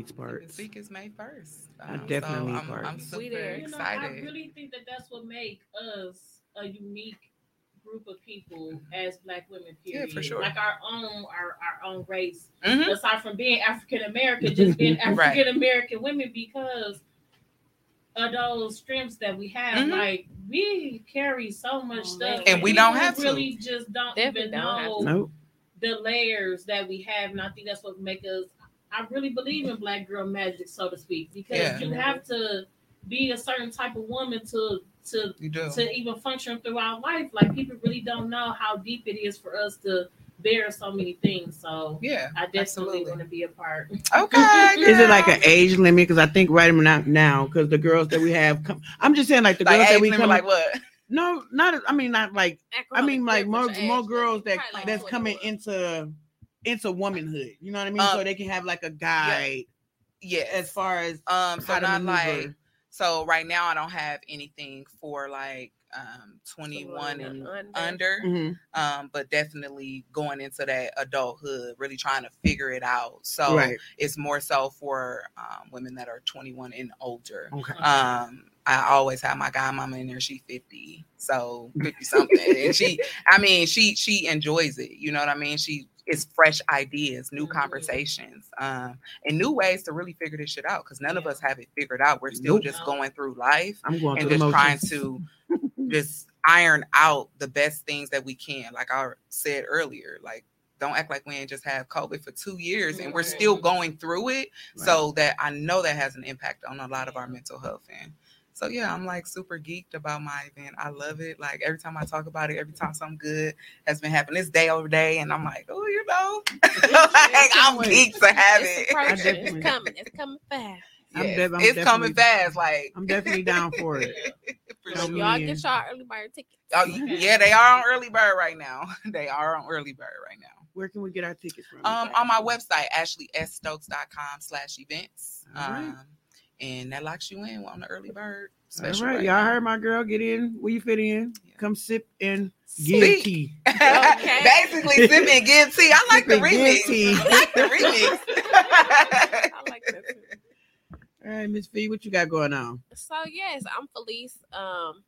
I definitely need The parts. week is May first. I Um, definitely so need I'm, I'm parts. super You know, I really think that that's what make us a unique group of people as Black women. Yeah, Period. for sure. Like our own, our our own race. Mhm. Aside from being African American, just being African American women because of those strengths that we have. Mhm. Like we carry so much stuff, And we people don't have to. really just don't Definitely even don't have know to. Nope. the layers that we have, and I think that's what make us. I really believe in black girl magic, so to speak, because Yeah. you have to be a certain type of woman to to to even function throughout life. Like people really don't know how deep it is for us to bear so many things. So Yeah, I definitely absolutely. want to be a part. Okay. Is it like an age limit? Because I think right now, now, because the girls that we have, come, I'm just saying like the like girls that we limit, come. like what? no, not. I mean, not like. I mean, like more more girls that like that's coming into into womanhood. You know what I mean? Um, so they can have like a guide Yeah, as far as um, so how to not like so right now I don't have anything for like um 21 Someone and under. under. Mhm. Um, but definitely going into that adulthood, really trying to figure it out. So right. it's more so for um, women that are 21 and older. Okay. Um, I always have my godmama in there. She 50, so 50 something, and she, I mean, she she enjoys it. You know what I mean? She it's fresh ideas, new Mhm. conversations, um, and new ways to really figure this shit out. Because none of us have it figured out. We're still Nope. just going through life I'm going and through just trying to just iron out the best things that we can. Like I said earlier, like don't act like we ain't just have COVID for two years and we're still going through it. So that I know that has an impact on a lot of our mental health. And so yeah, I'm like super geeked about my event. I love it. Like every time I talk about it, every time something good has been happening, it's day over day, and I'm like, oh, you know, like I'm geeked to have It's it. It's coming. It's coming fast. I'm Yes, def- I'm it's coming fast. Like I'm definitely down for it. For Help sure. Y'all get y'all early bird tickets. Oh yeah, they are on early bird right now. They are on early bird right now. Where can we get our tickets from? Um, on my website, ashleysstokes.com slash events. All right. Um, and that locks you in on the early bird. All Special right, y'all heard my girl. Get in where you fit in. Yeah. Come sip and give Speak. tea. Okay. Basically, sip and give tea. I like the Sip and give remix. I like the remix. I like that too. All right, Miss Fee, what you got going on? So yes, I'm Felice. Um,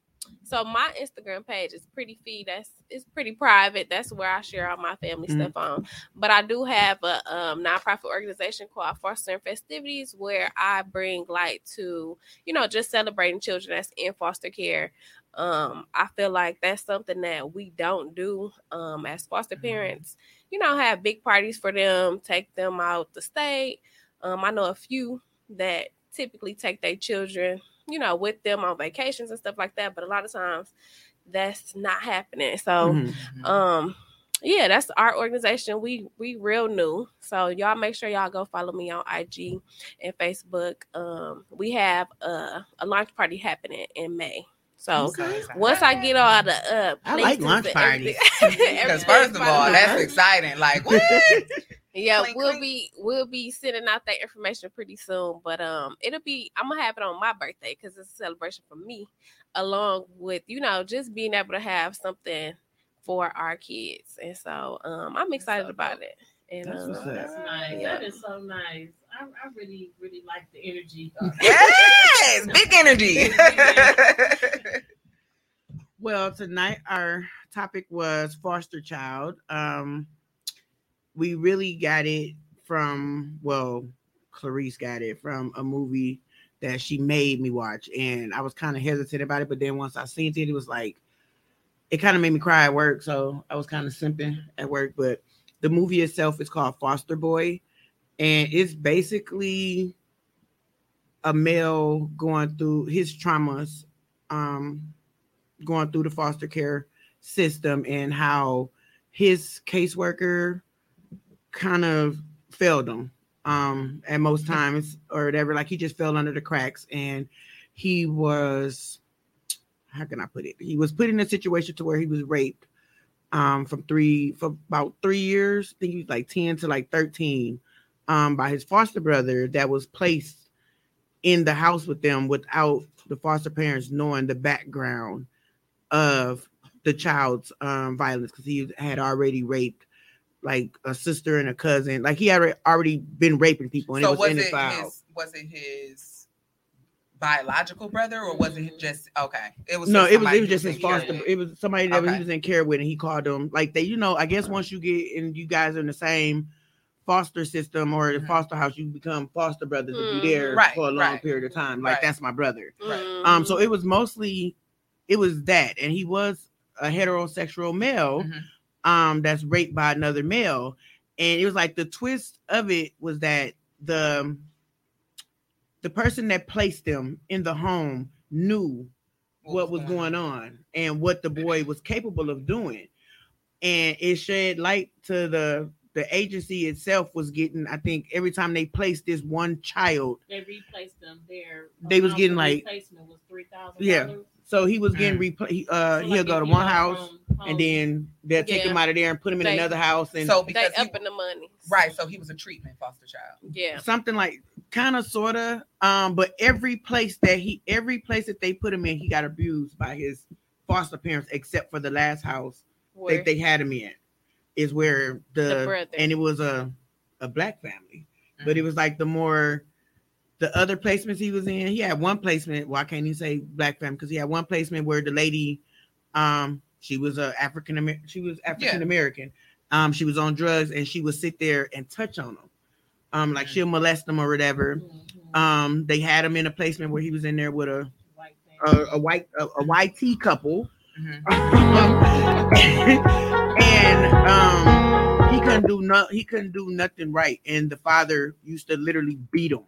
so my Instagram page is pretty fee. That's it's pretty private. That's where I share all my family Mhm. stuff on. But I do have a um, nonprofit organization called Foster and Festivities where I bring light to you know just celebrating children that's in foster care. Um, I feel like that's something that we don't do um, as foster parents. You know, have big parties for them, take them out the state. Um, I know a few that typically take their children, you know, with them on vacations and stuff like that. But a lot of times that's not happening. So Mhm. um yeah, that's our organization. We we real new, so y'all make sure y'all go follow me on IG and Facebook. Um, we have a, a launch party happening in May. So Okay. once I get all the uh, I like places launch and parties. Because first of all, that's exciting. Like what? Yeah, Clink, we'll clink. be we'll be sending out that information pretty soon. But um, it'll be I'm gonna have it on my birthday because it's a celebration for me, along with you know just being able to have something for our kids, and so um, I'm excited about it. And That's what's um. That's nice. Yeah. That is so nice. I, I really, really like the energy. yes, big energy. Well, tonight our topic was foster child. Um, we really got it from well, Clarice got it from a movie that she made me watch, and I was kind of hesitant about it, but then once I seen it, it was like it kind of made me cry at work, so I was kind of simping at work. But the movie itself is called Foster Boy, and it's basically a male going through his traumas. Um, going through the foster care system and how his caseworker kind of failed him um at most times or whatever. Like he just fell under the cracks and he was how can i put it? He was put in a situation to where he was raped um from three for about three years. I think he was like 10 to like 13 um by his foster brother that was placed in the house with them without the foster parents knowing the background of the child's um, violence because he had already raped like a sister and a cousin. Like he had already been raping people, and so it was, was in his it file. his? Was it his biological brother, or was it just okay? It was no, it was it was just his foster. It was somebody that Okay. he was in care with, and he called them like they. You know, I guess once you get and you guys are in the same foster system or the Mhm. foster house, you become foster brothers if Mhm. you're there Right, for a long right, period of time. Like right. that's my brother. mm, Um, so it was mostly it was that, and he was a heterosexual male. Um that's raped by another male and it was like the twist of it was that the the person that placed them in the home knew what was going on and what the boy was capable of doing and it shed light to the the agency itself was getting i think every time they placed this one child They replaced them. there. They was getting like- replacement was three thousand. Yeah. So he was getting Mm. repla- uh he'll go to one house um, and then they'll take Yeah. him out of there and put him in They- another house and So they because he, up in the money, right, so he was a treatment foster child. Yeah, something like kind of sort of um but every place that he every place that they put him in he got abused by his foster parents except for the last house where that they had him in is where the, The and it was a a black family but it was like the more the other placements he was in he had one placement well i can't even say black family because he had one placement where the lady um she was a african american she was african american um she was on drugs and she would sit there and touch on them. um like Mm. she'll molest them or whatever Mhm. um they had him in a placement where he was in there with a White a, a white a, a YT couple Mhm. and um he couldn't do no he couldn't do nothing right and the father used to literally beat him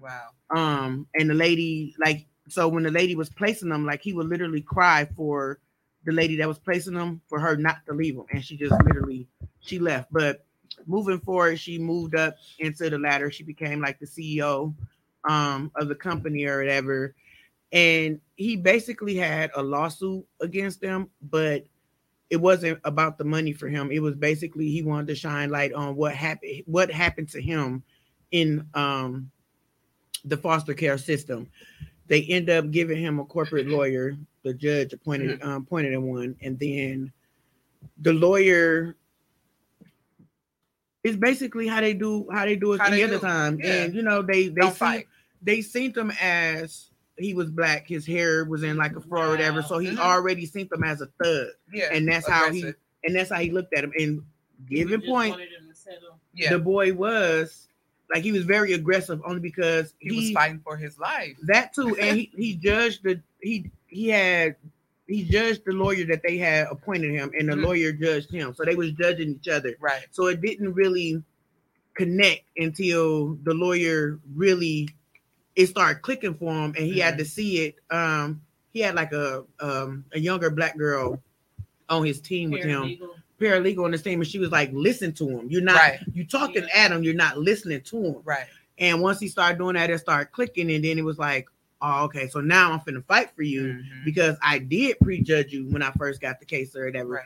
Wow. um and the lady like so when the lady was placing them like he would literally cry for the lady that was placing them for her not to leave him and she just literally she left. But moving forward she moved up into the ladder. She became like the ceo um of the company or whatever. And he basically had a lawsuit against them but it wasn't about the money for him. It was basically he wanted to shine light on what happened what happened to him in um the foster care system they end up giving him a corporate lawyer the judge appointed um, appointed him one and then the lawyer is basically how they do how they do it How any other do, time yeah. and you know they they Don't see fight. they seen him as he was black his hair was in like a fro or whatever so he Mhm. already seen him as a thug Yeah. and that's how he aggressive. and that's how he looked at him and We given point wanted them to settle. Yeah. the boy was like he was very aggressive only because he, was fighting for his life. that too and he, he judged the he he had he judged the lawyer that they had appointed him and the Mhm. lawyer judged him so they was judging each other Right. so it didn't really connect until the lawyer really it started clicking for him and he had to see it um he had like a um a younger black girl on his team with him. Paralegal on the team, and she was like, "Listen to him. You're not Right. you talking at him. You're not listening to him." Right. And once he started doing that, it started clicking, and then it was like, "Oh, okay. So now I'm finna fight for you Mhm. because I did prejudge you when I first got the case or whatever." Right.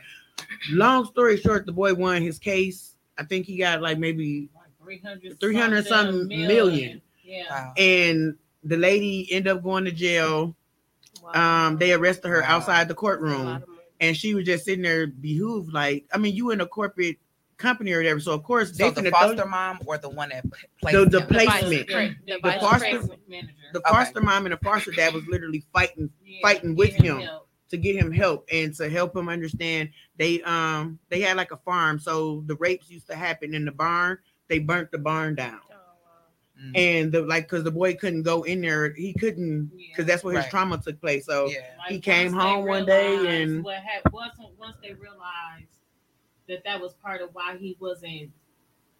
Long story short, the boy won his case. I think he got like maybe Like 300, 300 something million. Yeah. Wow. and the lady ended up going to jail. Um, they arrested her Wow. outside the A courtroom, lot of money. And she was just sitting there behooved. Like, I mean, you in a corporate company or whatever, so of course So they the finna throw- foster mom or the one that placed The- the him? The vice placement. pre- the The foster- president. manager. the Okay. foster mom and the foster dad was literally fighting Yeah, fighting with him. help. to get him help and to help him understand. They um they had like a farm, so the rapes used to happen in the barn. They burnt the barn down. Mm. And the like because the boy couldn't go in there, he couldn't because that's where his Right. trauma took place. So yeah. he came home one day and- what happened once once they realized that that was part of why he wasn't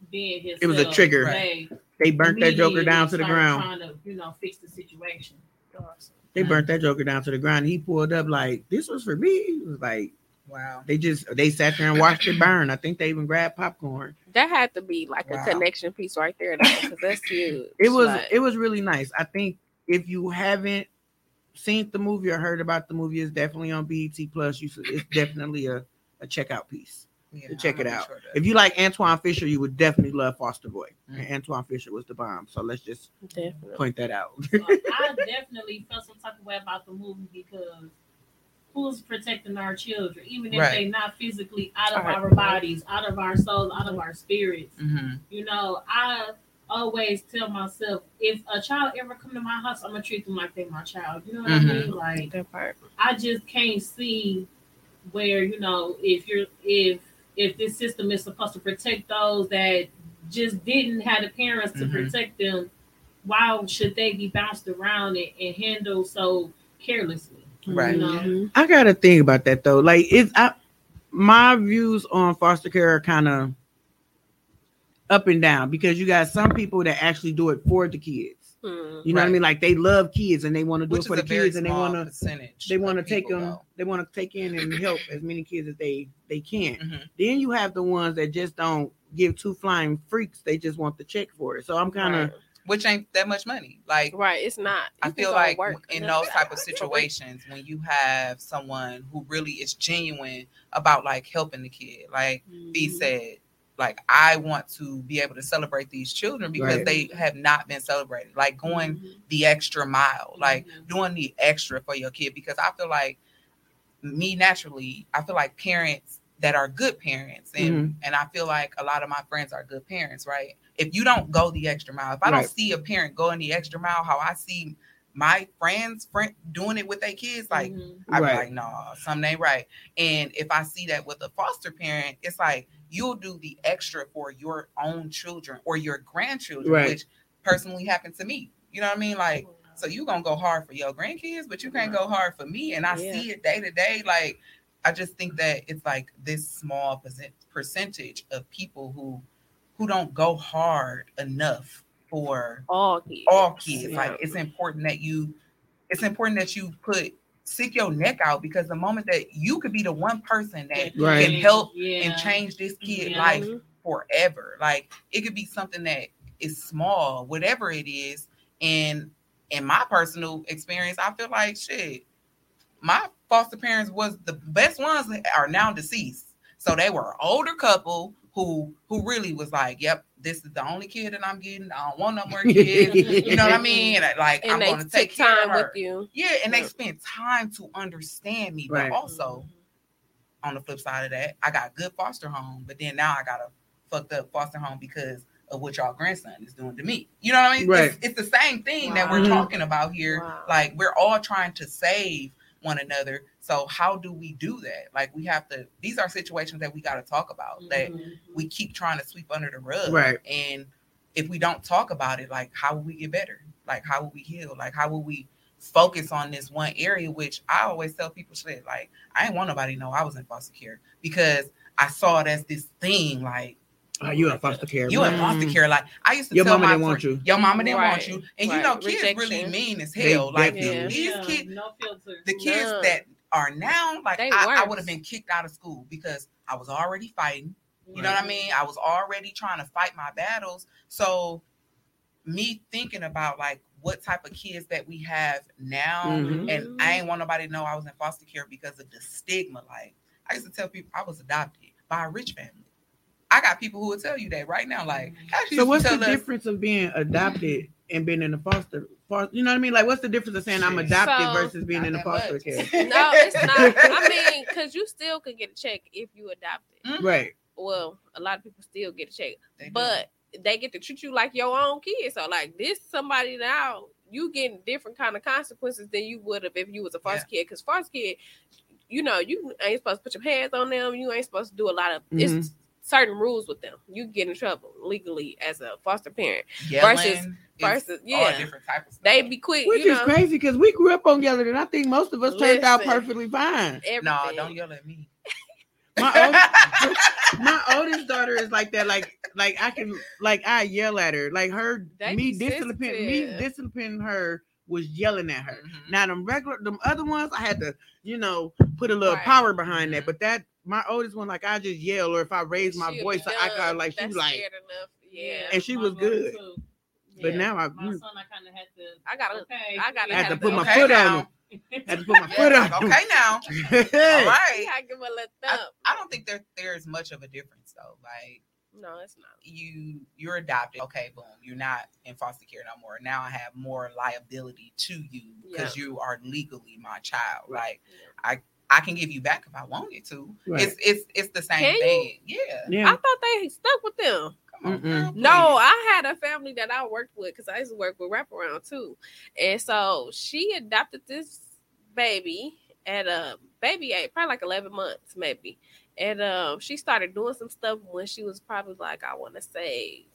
being his. It was a trigger. They they burnt that joker down to the ground. Trying to you know fix the situation. They burnt that joker down to the ground. He pulled up like this was for me. It was like Wow. they just they sat there and watched it burn. I think they even grabbed popcorn. That had to be like Wow. a connection piece right there, though, that's huge. It was Like, it was really nice. I think if you haven't seen the movie or heard about the movie, it's definitely on BET Plus. You it's definitely a, a checkout piece. Yeah, to check I'm it out. sure If you like Antwone Fisher, you would definitely love Foster Boy. Mm. And Antwone Fisher was the bomb. So let's just definitely. point that out. I definitely felt some type of way about the movie because who's protecting our children, even if Right. they're not physically out of Right. our bodies, out of our souls, out of our spirits. Mhm. You know, I always tell myself if a child ever come to my house, I'm gonna treat them like they're my child. You know what Mhm. I mean? Like That part. I just can't see where you know if you're if if this system is supposed to protect those that just didn't have the parents to Mhm. protect them, why should they be bounced around and, and handled so carelessly? Right. You know? Mhm. I gotta think about that though. Like it's I, my views on foster care are kind of up and down because you got some people that actually do it for the kids. Mhm. You know what I mean? Like they love kids and they want to do Which it is for the kids and they want to they want to take them though. they want to take in and help as many kids as they they can. Mhm. Then you have the ones that just don't give two flying freaks. They just want the check for it. So I'm kind of Right. Which ain't that much money. Like Right, it's not. I You can feel like work in those type of situations, when you have someone who really is genuine about like helping the kid, like B Mhm. said, like I want to be able to celebrate these children because Right. they have not been celebrated. Like going Mhm. the extra mile, like Mhm. doing the extra for your kid. Because I feel like me naturally, I feel like parents that are good parents, and Mm-hmm. and I feel like a lot of my friends are good parents, right? If you don't go the extra mile, if I don't see a parent going the extra mile, how I see my friends friend doing it with their kids, like Mhm. I be Right. like, no, something ain't right. And if I see that with a foster parent, it's like you'll do the extra for your own children or your grandchildren, Right. which personally happened to me. You know what I mean? Like, so you gonna go hard for your grandkids, but you can't go hard for me. And I Yeah. see it day to day. Like, I just think that it's like this small percent percentage of people who who don't go hard enough for all kids. all kids. Yeah. Like it's important that you it's important that you put stick your neck out because the moment that you could be the one person that Right. can help Yeah. and change this kid Yeah. life forever. Like it could be something that is small, whatever it is. And in my personal experience, I feel like shit. My foster parents was the best ones are now deceased. So they were an older couple who who really was like, Yep, this is the only kid that I'm getting. I don't want no more kids. you know what I mean? Like and I'm they gonna took take care time of her. with you. Yeah, and they Yeah. spent time to understand me. Right. But also, mm-hmm. on the flip side of that, I got a good foster home, but then now I got a fucked up foster home because of what y'all grandson is doing to me. You know what I mean? Right. It's, it's the same thing that we're talking about here. Wow. Like we're all trying to save one another. So how do we do that? Like we have to. These are situations that we got to talk about. That Mhm. we keep trying to sweep under the rug. Right. And if we don't talk about it, like how will we get better? Like how will we heal? Like how will we focus on this one area? Which I always tell people shit. Like I ain't want nobody to know I was in foster care because I saw it as this thing. Like oh, you in foster care. you in foster care. Like I used to Your tell mama my didn't want you. Your mama didn't want you. And you know, kids really mean as They hell. Like definitely- these Yeah, kids, no filter. the kids None. that are now like They I, I would have been kicked out of school because I was already fighting. You know what I mean? I was already trying to fight my battles. So me thinking about like what type of kids that we have now, Mhm. and I ain't want nobody to know I was in foster care because of the stigma. Like I used to tell people I was adopted by a rich family. I got people who will tell you that right now. Like, So what's the difference of being adopted and being in the foster? foster you know what I mean? Like, what's the difference of saying I'm adopted So- versus being in the foster care? No, it's not. I mean, because you still could get a check if you adopted. Right. Well, a lot of people still get a check, but they get to treat you like your own kid. So, like this, somebody now you getting different kind of consequences than you would have if you was a foster kid. Because foster kid, you know, you ain't supposed to put your hands on them. You ain't supposed to do a lot of. Mhm. It's certain rules with them. You get in trouble legally as a foster parent Yelling, versus it's versus all yeah, different type of stuff. they be quick. Which you is know, crazy because we grew up on yelling, and I think most of us turned out perfectly fine. No, don't yell at me. My, old, my oldest daughter is like that. Like, like I can, like I yell at her. Like her, They me be discipline, me disciplining her was yelling at her. Mm-hmm. Now them regular, them other ones, I had to, you know, put a little Right. power behind that. But that, my oldest one, like I just yell, or if I raise my She'll voice, be I got like she was like. Yeah, and she was good. too. But Yeah. now I, My son, I kind of had to. I gotta, Okay. I gotta I had to put my the- foot now. on him. Had to put my foot on him. okay now. All You right. gotta give a little I. I don't think there there is much of a difference though. Like No, it's not. you you're adopted. Okay, boom. You're not in foster care no more. Now I have more liability to you because you are legally my child. Like I I can give you back if I wanted to. Right. It's it's it's the same Can you? thing. Yeah. Yeah. I thought they stuck with them. On, Mm-mm. girl, No. I had a family that I worked with because I used to work with wraparound too, and so she adopted this baby at a baby age, probably like eleven months maybe, and um, she started doing some stuff when she was probably like I want to say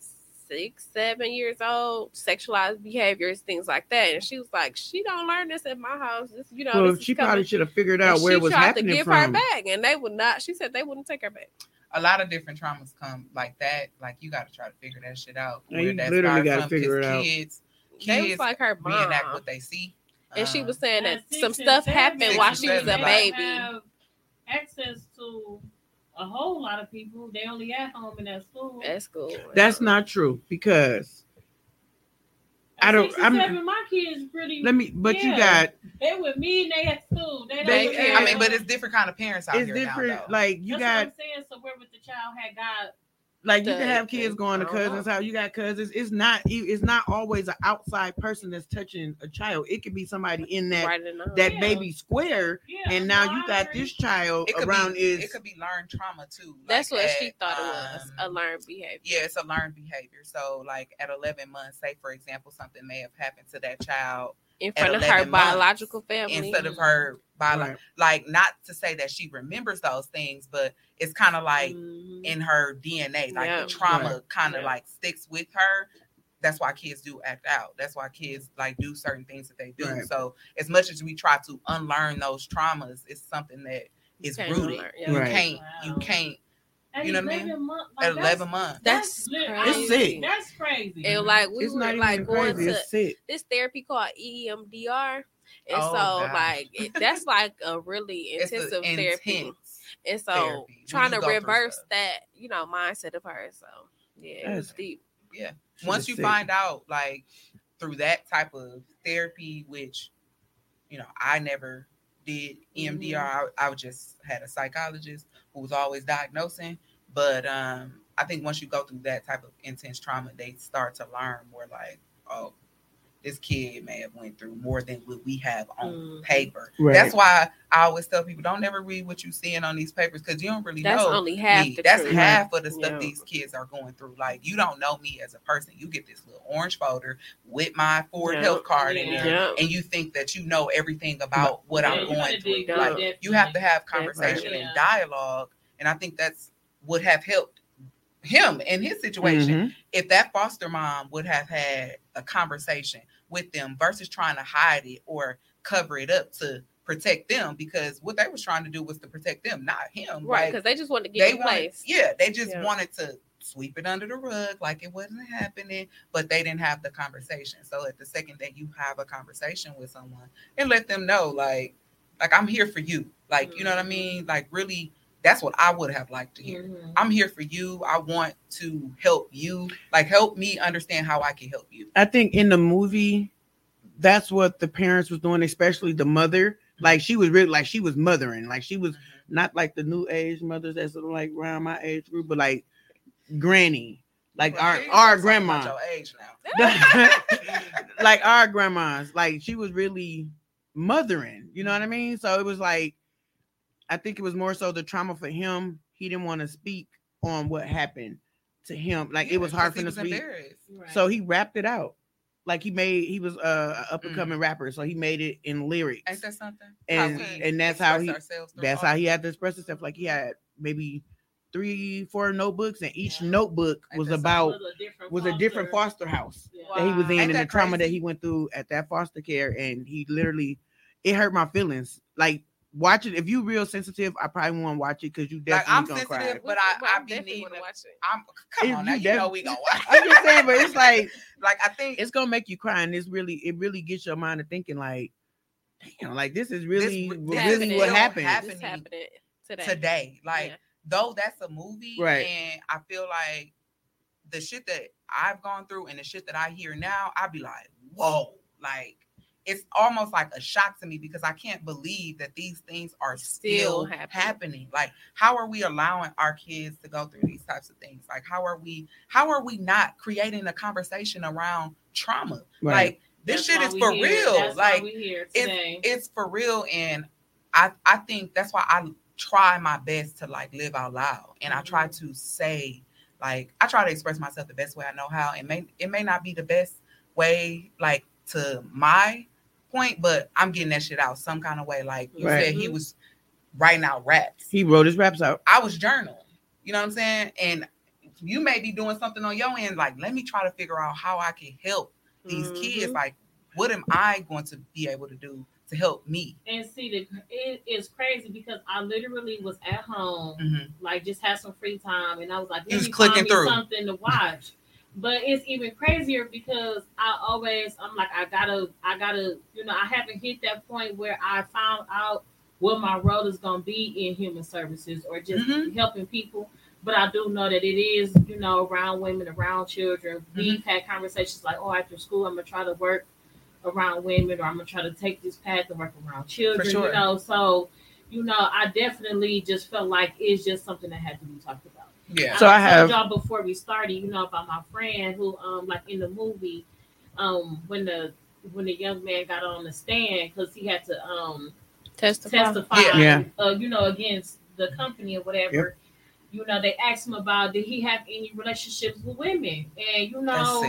six, seven years old, sexualized behaviors, things like that, and she was like, she don't learn this at my house. This, you know, Well, this is she probably should have figured and out where she it was tried happening to give from. her back, and they would not. She said they wouldn't take her back. a lot of different traumas come like that. Like you got to try to figure that shit out. Yeah, where you that literally gotta figure it out. Kids, They was kids like her reenact mom. what they see. And she Um, was saying that some stuff happened while she was a baby. have access to a whole lot of people. They only at home and at school. At school. That's not true because I don't. I'm. seven, my kids pretty. Let me. But you got. They with me and they at school. They, They- don't I mean, but it's different kind of parents out It's here different. now. Though. Like you That's got. what I'm saying. So where would the child had got? Like you can have kids going to I know. cousins' house. You got cousins. It's not. It's not always an outside person that's touching a child. It could be somebody in that right that Yeah. baby square, Yeah, and now no, you got this child it could around. be, is it could be learned trauma too. That's like what she at, thought it was a um, learned behavior. Yeah, it's a learned behavior. So, like at 11 months, say for example, something may have happened to that child In front of her biological family. instead of her bio. Right. Like, not to say that she remembers those things, but it's kind of like Mhm. in her DNA. Like Yeah. the trauma Right. kind of Yeah. like sticks with her. That's why kids do act out. That's why kids like do certain things that they do. Right. So as much as we try to unlearn those traumas, it's something that is rooted. unlearn, yeah. You Right. can't. You can't. At You know what I mean? 11 months, At 11 months. That's lit- crazy. It's sick. That's crazy. And like we it's were not even like going crazy. to It's sick. this therapy called EMDR. And Oh, so gosh. like it, that's like a really It's a intensive therapy. intense And so therapy trying to reverse that, you know, mindset of hers. So yeah, it was That's- deep. Yeah. Shit Once you sick. find out, like through that type of therapy, which you know I never did EMDR. Mm-hmm. I, I just had a psychologist who was always diagnosing. But um, I think once you go through that type of intense trauma, they start to learn more like, oh, this kid may have went through more than what we have on Mhm. paper. Right. That's why I always tell people don't ever read what you're seeing on these papers because you don't really That's know. only half me. That's truth. half of the stuff Yeah. these kids are going through. Like you don't know me as a person. You get this little orange folder with my Ford Yeah. health card in Yeah. there, Yeah. and you think that you know everything about what Yeah, I'm going through. Like deep, you have to have conversation Right. and dialogue, and I think that's would have helped him in his situation Mhm. if that foster mom would have had a conversation with them versus trying to hide it or cover it up to protect them because what they was trying to do was to protect them, not him. Right, Like, because they just wanted to they get wanted, replaced. yeah, they just Yeah. wanted to sweep it under the rug like it wasn't happening, but they didn't have the conversation. So at the second that you have a conversation with someone and let them know, like, Like I'm here for you. Like you know what I mm-hmm. mean? Like really, that's what I would have liked to hear. Mhm. I'm here for you. I want to help you. Like help me understand how I can help you. I think in the movie, that's what the parents was doing, especially the mother. Like she was really like she was mothering, like she was not like the new age mothers that's sort of like around my age group, but like granny, like Well, our you our ain't grandma, Your age now. like our grandmas. Like she was really mothering. You know what I mean? So it was like, I think it was more so the trauma for him. He didn't want to speak on what happened to him. Like it was hard for him to speak. Right. So he rapped it out. Like he made he was uh, a up and Mm. coming rapper, so he made it in lyrics. Ain't that something? And How and that's how he that's how he had to express himself. Like he had maybe three, four notebooks, and each Yeah. notebook Ain't was about Was a different was a different foster- foster house Yeah. that he was in, Ain't and the that trauma that he went through at that foster care, and he literally it hurt my feelings. Like watch it if you real sensitive, I probably won't watch it because you Like definitely I'm gonna sensitive, cry. but I, Well, I I'm be definitely needing. gonna watch it. I'm come If on now. you You know we gonna watch. I'm just saying, but it's like like I think it's gonna make you cry, and it's really it really gets your mind to thinking like, damn, like this is really this really is what happened. happening This happening today. today. Like Yeah. though that's a movie, Right. And I feel like the shit that I've gone through and the shit that I hear now, I'd be like, whoa, like it's almost like a shock to me because I can't believe that these things are Still still, happening. happening. Like, how are we allowing our kids to go through these types of things? Like, how are we, how are we not creating a conversation around trauma? Right. Like this That's shit is for here. real. That's like we here it's today. it's for real and i i think that's why i try my best to like live out loud and i try Mm-hmm. to say like i try to express myself the best way i know how it may it may not be the best way like to my point but i'm getting that shit out some kind of way like you Right. said he was writing out raps He wrote his raps out. i was journaling you know what i'm saying and you may be doing something on your end like let me try to figure out how i can help these kids Mhm. like what am i going to be able to do to help me And see, the, it is crazy because I literally was at home, Mhm. like just had some free time, and I was like, You let was me find clicking me through. something to watch. But it's even crazier because I always, I'm like, I gotta, I gotta, you know, I haven't hit that point where I found out what my role is gonna be in human services or just Mhm. helping people. But I do know that it is, you know, around women, around children. Mm-hmm. We've had conversations like, oh, after school, I'm gonna try to work around women, or I'm gonna try to take this path and work around children. sure. You know, so you know, I definitely just felt like it's just something that had to be talked about. Yeah So I told have- y'all before we started, you know, about my friend who, um, like in the movie, um, when the when the young man got on the stand because he had to um Testify. testify, Yeah. Yeah. Uh, you know, against the company or whatever. You know, they asked him about did he have any relationships with women, and you know,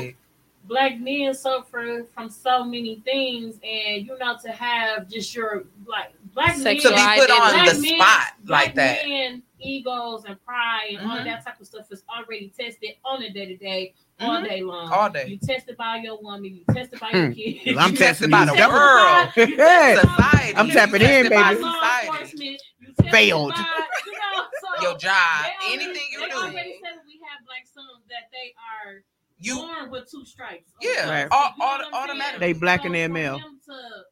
black men suffer from so many things, and you know, to have just your like black men to be put on the men- spot like that men, egos and pride and all Mhm. that type of stuff is already tested on a day to day, all Mhm. day long. all day You tested by your woman, you tested by your Hmm. kids. I'm testing tested by the world. by- you Yeah. society I'm You tapping in, tested by baby. law society enforcement, you Failed. by, you know, so your job they already- anything you they do already said we have black sons that they are you born with two stripes. Yeah, Right. au- You know au- what I'm saying? automatically. They black and So they're for male. him to-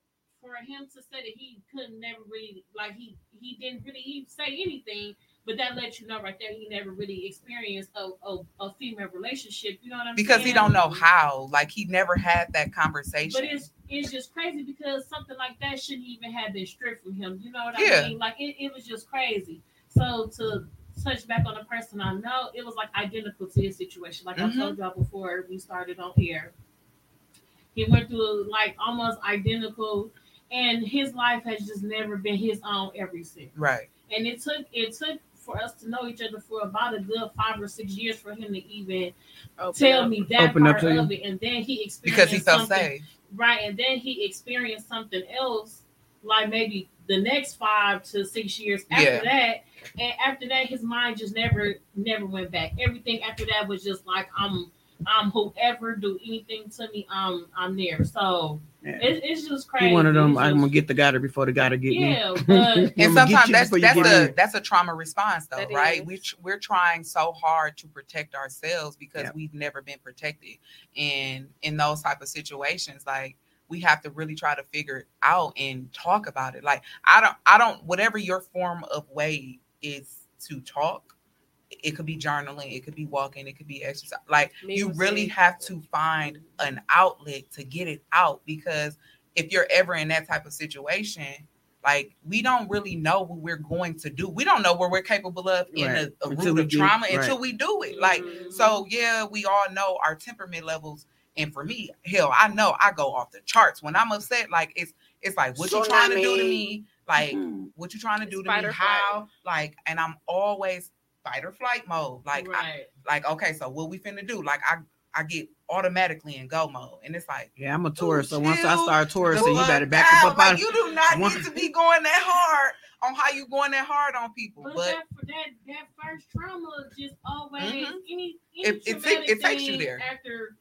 For him to say that he couldn't never really like he he didn't really even say anything, but that lets you know right there he never really experienced a, a, a female relationship. You know what I'm because saying? he don't know how like he never had that conversation But it's it's just crazy because something like that shouldn't even have been stripped from him. You know what Yeah. I mean? Like it, it was just crazy. So to touch back on the person I know, it was like identical to his situation. Like Mhm. I told y'all before we started on here. He went through like almost identical and his life has just never been his own ever since. right And it took it took for us to know each other for about a good five or six years for him to even Open tell up. me that Open up part to of it. And then he experienced because he felt something safe Right, and then he experienced something else, like maybe the next five to six years after Yeah. that. And after that, his mind just never, never went back. Everything after that was just like I'm, I'm whoever do anything to me, I'm, I'm there. So Yeah. it, it's just crazy. He one of them. It's I'm gonna get the gutter before the gutter get me. Yeah, but and sometimes that's that's a me. that's a trauma response though That right is. we tr- we're trying so hard to protect ourselves because Yeah. we've never been protected and in those type of situations like we have to really try to figure it out and talk about it. Like I don't I don't whatever your form of way is to talk, it could be journaling, it could be walking, it could be exercise. Like you really have to find an outlet to get it out because if you're ever in that type of situation, like we don't really know what we're going to do. We don't know what we're capable of in Right. a, a root of do- trauma right. until we do it. Like Mhm. so, yeah, we all know our temperament levels. And for me, hell, I know I go off the charts when I'm upset. Like it's it's like what you trying to do to me? Like Mm-hmm. what you trying to do to me? How? Like, and I'm always fight or flight mode. Like, I, like okay, so what we finna do? Like I I get automatically in go mode, and it's like Yeah, I'm a tourist. So once I start touring, the so you better back out. up up out. You do not need to be going that hard on how you going that hard on people. But, But that, that that first trauma just always Mhm. any, any It- it take- traumatic it takes you there. after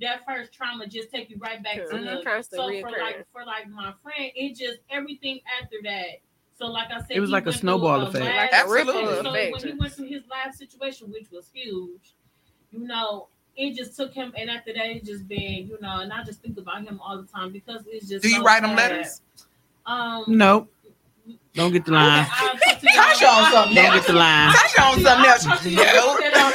that first trauma just take you right back to the so for like for like my friend it just everything after that so like I said It was like a snowball a effect. lab- Like a ripple Absolutely. so effect. when he went through his live situation which was huge you know it just took him and after that it just been you know and I just think about him all the time because it's just do you write them sad. letters? um Nope. Don't get the line. I'll- I'll talk to y'all. Tasha on something Don't else. get the line. Tasha on something else. I'll talk to No. y'all. Put that out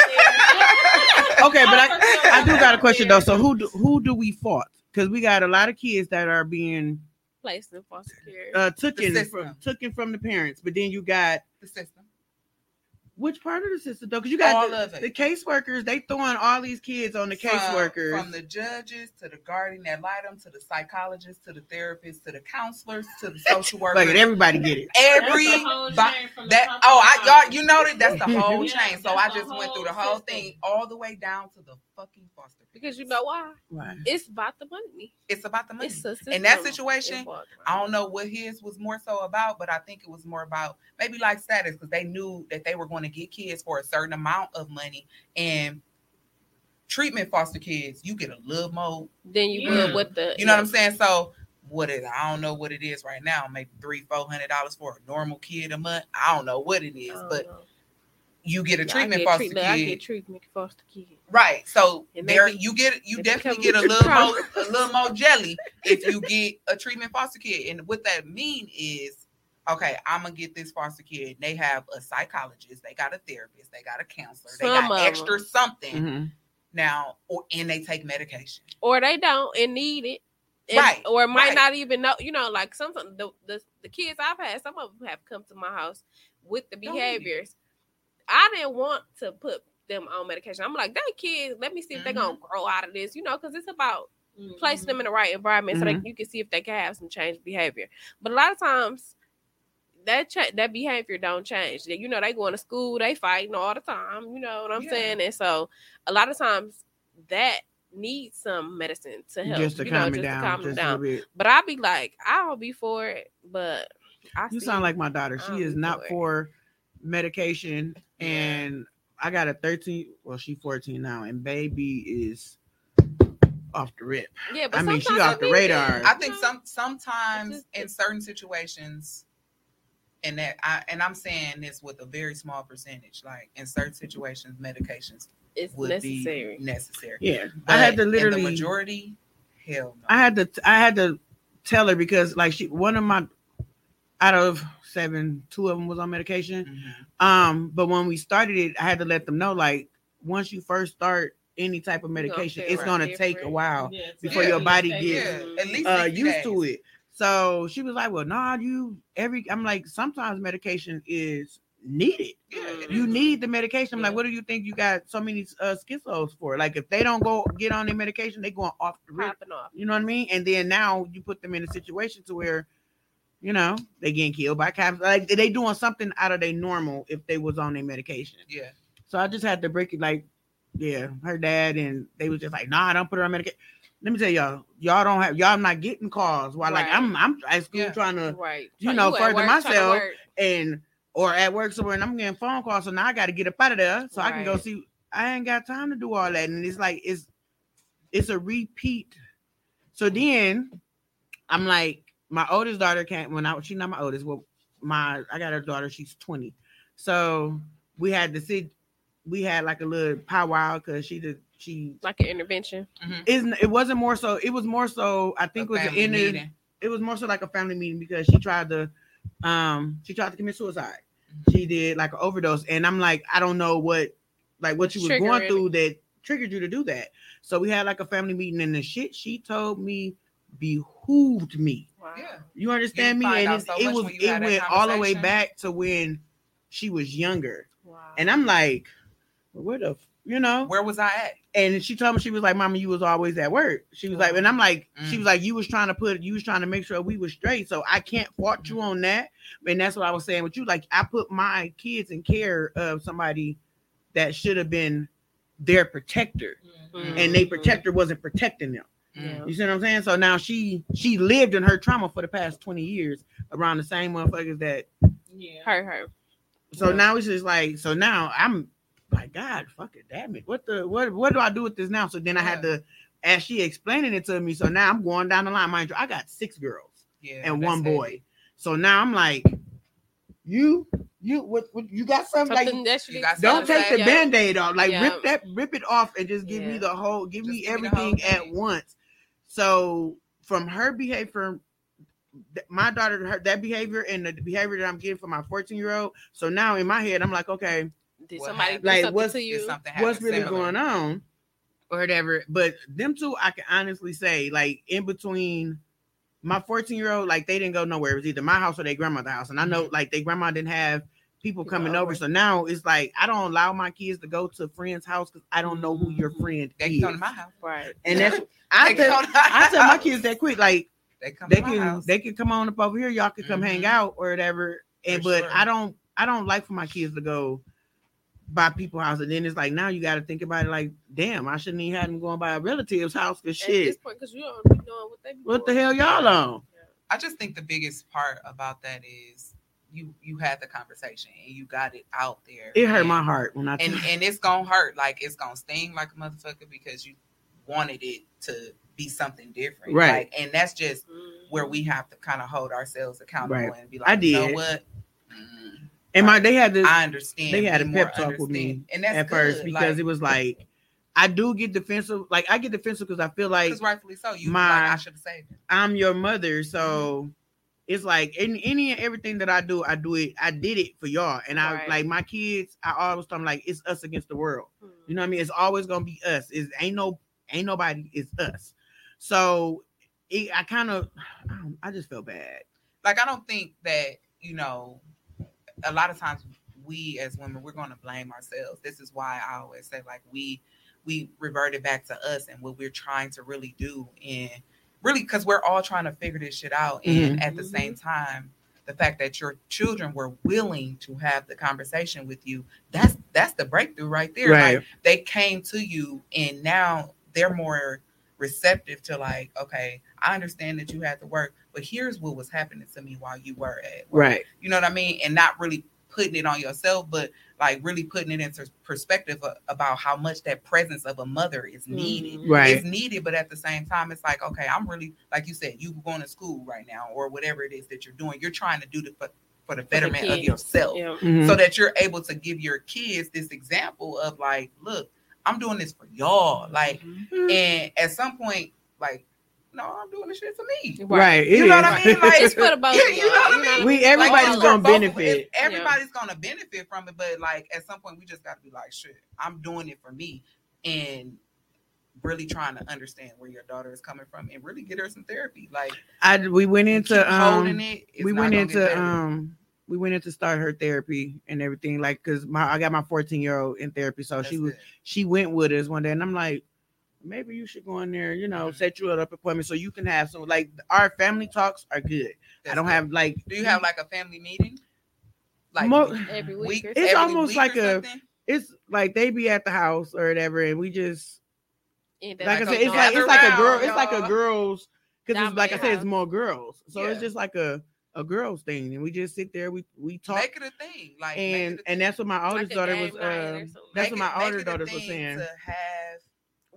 there. Okay, but I'll talk to y'all I do got a question though. So who do, who do we fault? Because we got a lot of kids that are being Placed in foster care. uh, taken The from system. taken from the parents, but then you got The system. Which part of the system though? Because you got All the, of it. the caseworkers. They throwing all these kids on the From- caseworkers. From the judges to the guardian that lied them to the psychologists to the therapists to the counselors to the social workers. Like everybody get it. Every That's the whole bi- chain from the that top oh I y'all you know that that's the whole Yeah, chain. So I just went through the whole whole system. thing all the way down to the fucking foster Because you know why? Right. It's about the money. It's about the money. It's a In that situation. I don't know what his was more so about, but I think it was more about maybe like status because they knew that they were going to get kids for a certain amount of money and treatment foster kids, you get a little more. Then you Yeah. with the You know what I'm saying? So what is I don't know what it is right now, maybe three, four hundred dollars for a normal kid a month. I don't know what it is, but you get a Yeah, treatment get foster treatment- I kid. get treatment foster kid. Right. So And there maybe- you get you definitely get a little more a little more jelly if you get a treatment foster kid. And what that mean is okay, I'm gonna get this foster kid. They have a psychologist, they got a therapist, they got a counselor, they got of extra them. something Mhm. now, or and they take medication. Or they don't and need it. And- Right, Or might right. not even know, you know, like some the, the the kids I've had, some of them have come to my house with the Don't need it. behaviors. I didn't want to put them on medication. I'm like, they kids, let me see if they're gonna Mm-hmm. grow out of this, you know, because it's about Mhm. placing them in the right environment so Mhm. that you can see if they can have some change behavior. But a lot of times that cha- that behavior don't change. You know, they going to school, they fighting all the time. You know what I'm Yeah. saying? And so a lot of times that needs some medicine to help. Just to you calm know, it just down. to calm just down. little. But I'll be like, I'll be for it, but I You see sound like my daughter. I'll She is not for for medication, and I got a 13. Well, she 14 now, and baby is off the rip. yeah, but I mean, she off the radar. good, I think some sometimes just- in certain situations, and that I and I'm saying this with a very small percentage, like in certain situations, medications it's would necessary. be necessary. Yeah, But I had to literally. the majority, hell no. I had to. I had to tell her because, like, she one of my out of seven, two of them was on medication. Mhm. Um, but when we started it, I had to let them know, like, once you first start any type of You gonna medication, it's right gonna take a while Yeah, before Yeah. your body gets Yeah, uh used days. to it. So she was like, "Well, nah, you every." I'm like, sometimes medication is needed. Yeah, You need the medication. I'm like, what do you think you got so many uh, schizos for? Like, if they don't go get on their medication, they going off the rip. Off. You know what I mean? And then now you put them in a situation to where, you know, they getting killed by cops. Like they doing something out of their normal if they was on their medication. Yeah. So I just had to break it. Like, yeah, her dad and they was just like, nah, don't put her on medication. Let me tell y'all, y'all don't have y'all not getting calls while like I'm I'm at school Yeah. trying to Right. you know, at further work, myself. and or at work somewhere and I'm getting phone calls. So now I got to get up out of there so I can go see. I ain't got time to do all that. And it's like it's it's a repeat. So then I'm like, my oldest daughter can't when I was she's not my oldest. Well, my I got a daughter, she's 20. So we had to sit, we had like a little powwow because she did she Like an intervention. isn't it wasn't more so it was more so I think A it was an family meeting. it was more so like a family meeting because she tried to um she tried to commit suicide. Mm-hmm. She did like an overdose and I'm like I don't know what like what you was going Triggering. through that triggered you to do that. So we had like a family meeting and the shit she told me behooved me. Yeah. You understand You me? And it, so it was it went all the way back to when she was younger. And I'm like, where the f- you know where was I at? And she told me she was like, Mama, you was always at work. She was like, and I'm like, Mm. she was like, you was trying to put, you was trying to make sure we was straight. So I can't fault Mm. you on that. And that's what I was saying with you. Like, I put my kids in care of somebody that should have been their protector, Mm-hmm. and they protector wasn't protecting them. Yeah. You see what I'm saying? So now she she lived in her trauma for the past 20 years around the same motherfuckers that Yeah. Her, her. so now it's just like so now I'm like God fuck it damn it. What the what what do I do with this now? So then I had to as she explaining it to me so now I'm going down the line. Mind you I got six girls Yeah, and that's one heavy. boy so now I'm like you you what, what you got something, Something like that you You got don't something take the yeah. band-aid off. Like Yeah. rip that rip it off and just give me the whole give me Just give me the everything at once. So from her behavior my daughter her that behavior and the behavior that I'm getting from my 14 year old so now in my head I'm like okay Did What somebody happened? Like, what's- to you? something what's really similar? going on or whatever. But them two, I can honestly say, like in between my 14 year old, like they didn't go nowhere. It was either my house or their grandmother's house. And I know like their grandma didn't have people People coming over. over. So now it's like I don't allow my kids to go to a friend's house because I don't know who your friend They is. can come to my house. Right. And that's I tell, I tell my kids that quick, like They come they can house. they can come on up over here. Y'all can come hang Mhm. out or whatever. And For but sure. I don't I don't like for my kids to go by people's house. And then it's like now you got to think about it. Like, damn, I shouldn't even have them going by a relative's house. Cause At this shit, point, because you don't be knowing what they be what the hell y'all on? I just think the biggest part about that is you you had the conversation and you got it out there. It hurt and, my heart when I. and and it's gonna hurt. Like it's gonna sting like a motherfucker because you wanted it to be something different. Right. Like, and that's just Mm-hmm. where we have to kind of hold ourselves accountable Right. and be like, I you know did. what? Mm, and my they had to I understand. they had a pep talk with me and that's at first because like, it was like I do get defensive. Like I get defensive because I feel like rightfully so. You my- like I should have saved it. I'm your mother, so it's like in any and everything that I do, I do it. I did it for y'all, and I Right. like my kids. I always tell them like it's us against the world. Mhm. You know what I mean? It's always gonna be us. Is ain't no ain't nobody. It's us. So it, I kind of I, I just feel bad. like I don't think that you know a lot of times we as women we're going to blame ourselves. This is why I always say like we we reverted back to us and what we're trying to really do and really because we're all trying to figure this shit out and mm-hmm. at the same time the fact that your children were willing to have the conversation with you that's that's the breakthrough right there Right. like they came to you and now they're more receptive to like okay i understand that you had to work but here's what was happening to me while you were at work. Right. you know what i mean and not really putting it on yourself but like really putting it into perspective a- about how much that presence of a mother is needed Right. it's needed but at the same time it's like okay i'm really like you said you going to school right now or whatever it is that you're doing you're trying to do the for, for the betterment of yourself Yeah. Mhm. so that you're able to give your kids this example of like look i'm doing this for y'all like Mm-hmm. and at some point like no i'm doing this shit for me right. you it know what is. I mean? Like, It's for the both you, you know what I mean? We- everybody's all of gonna us, both of- benefit. Everybody's gonna benefit from it, but like at some point, we just got to be like, shit, I'm doing it for me, and really trying to understand where your daughter is coming from, and really get her some therapy. Like I we went keep into holding um it. we went into um we went into start her therapy and everything like because my I got my 14 year old in therapy so That's she was good. she went with us one day and I'm like maybe you should go in there you know Mhm. set you up appointment so you can have some like our family talks are good I don't good. have like Do you have like a family meeting? Like Mo- Every week. week, It's every almost week like a- something? it's like they be at the house or whatever and we just And like, then I said it's like it's like a round, girl it's like a girls because it's like I your said it's more girls so it's just like a a girls thing and we just sit there we we talk Make it a thing. Like and a and thing. that's what my oldest a daughter was night uh, that's Make what my make older it a daughters was saying To have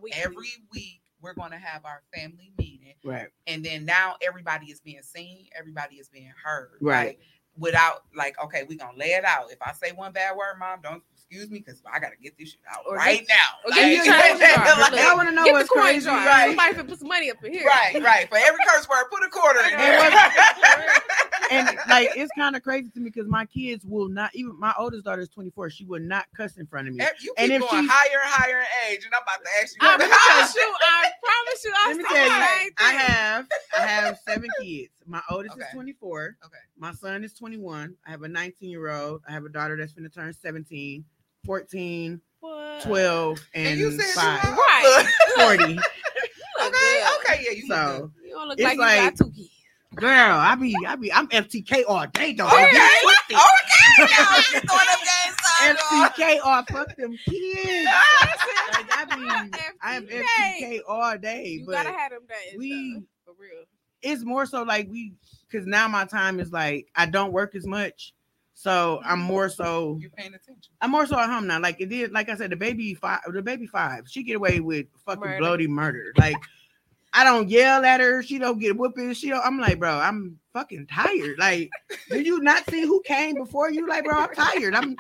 weekly. every week, we're going to have our family meeting. right and then now everybody is being seen, everybody is being heard. Right. Like, without like, okay, we're gonna lay it out. If I say one bad word, mom, don't excuse me, because I gotta get this shit out Or right get- now. Or get the Like- coin like- Look, y'all wanna know get what's the coin crazy? jar. Right. Somebody put some money up in here. Right, right. For every curse word, put a quarter in there. And like it's kind of crazy to me because my kids will not even my oldest daughter is 24 she will not cuss in front of me eh, you and keep if going she higher and higher in age, and I'm about to ask you. I promise you. I promise you. I let me tell you i have i have seven kids my oldest is 24 Okay. my son is 21 i have a 19 year old i have a daughter that's going to turn 17 14 What? 12 and, And you said 5 want- Right. 40 Okay, good. okay, yeah, you look so good. You don't look It's like, you like- got two kids. Girl i be i be i'm ftk all day though Okay, I okay, y'all. Throwing up game. FTK all fuck them kids. Like, I mean, I have FTK. FTK all day, You but gotta have them days. we- though, for real. it's more so like we because now my time is like I don't work as much, so I'm more so you're paying attention? I'm more so at home now. Like it did, like I said, the baby five, the baby five, she get away with fucking Murder. bloody murder. Like I don't yell at her, she don't get whooping. She don't. I'm like, bro, I'm fucking tired. Like, do you not see who came before you? Like, bro, I'm tired. I'm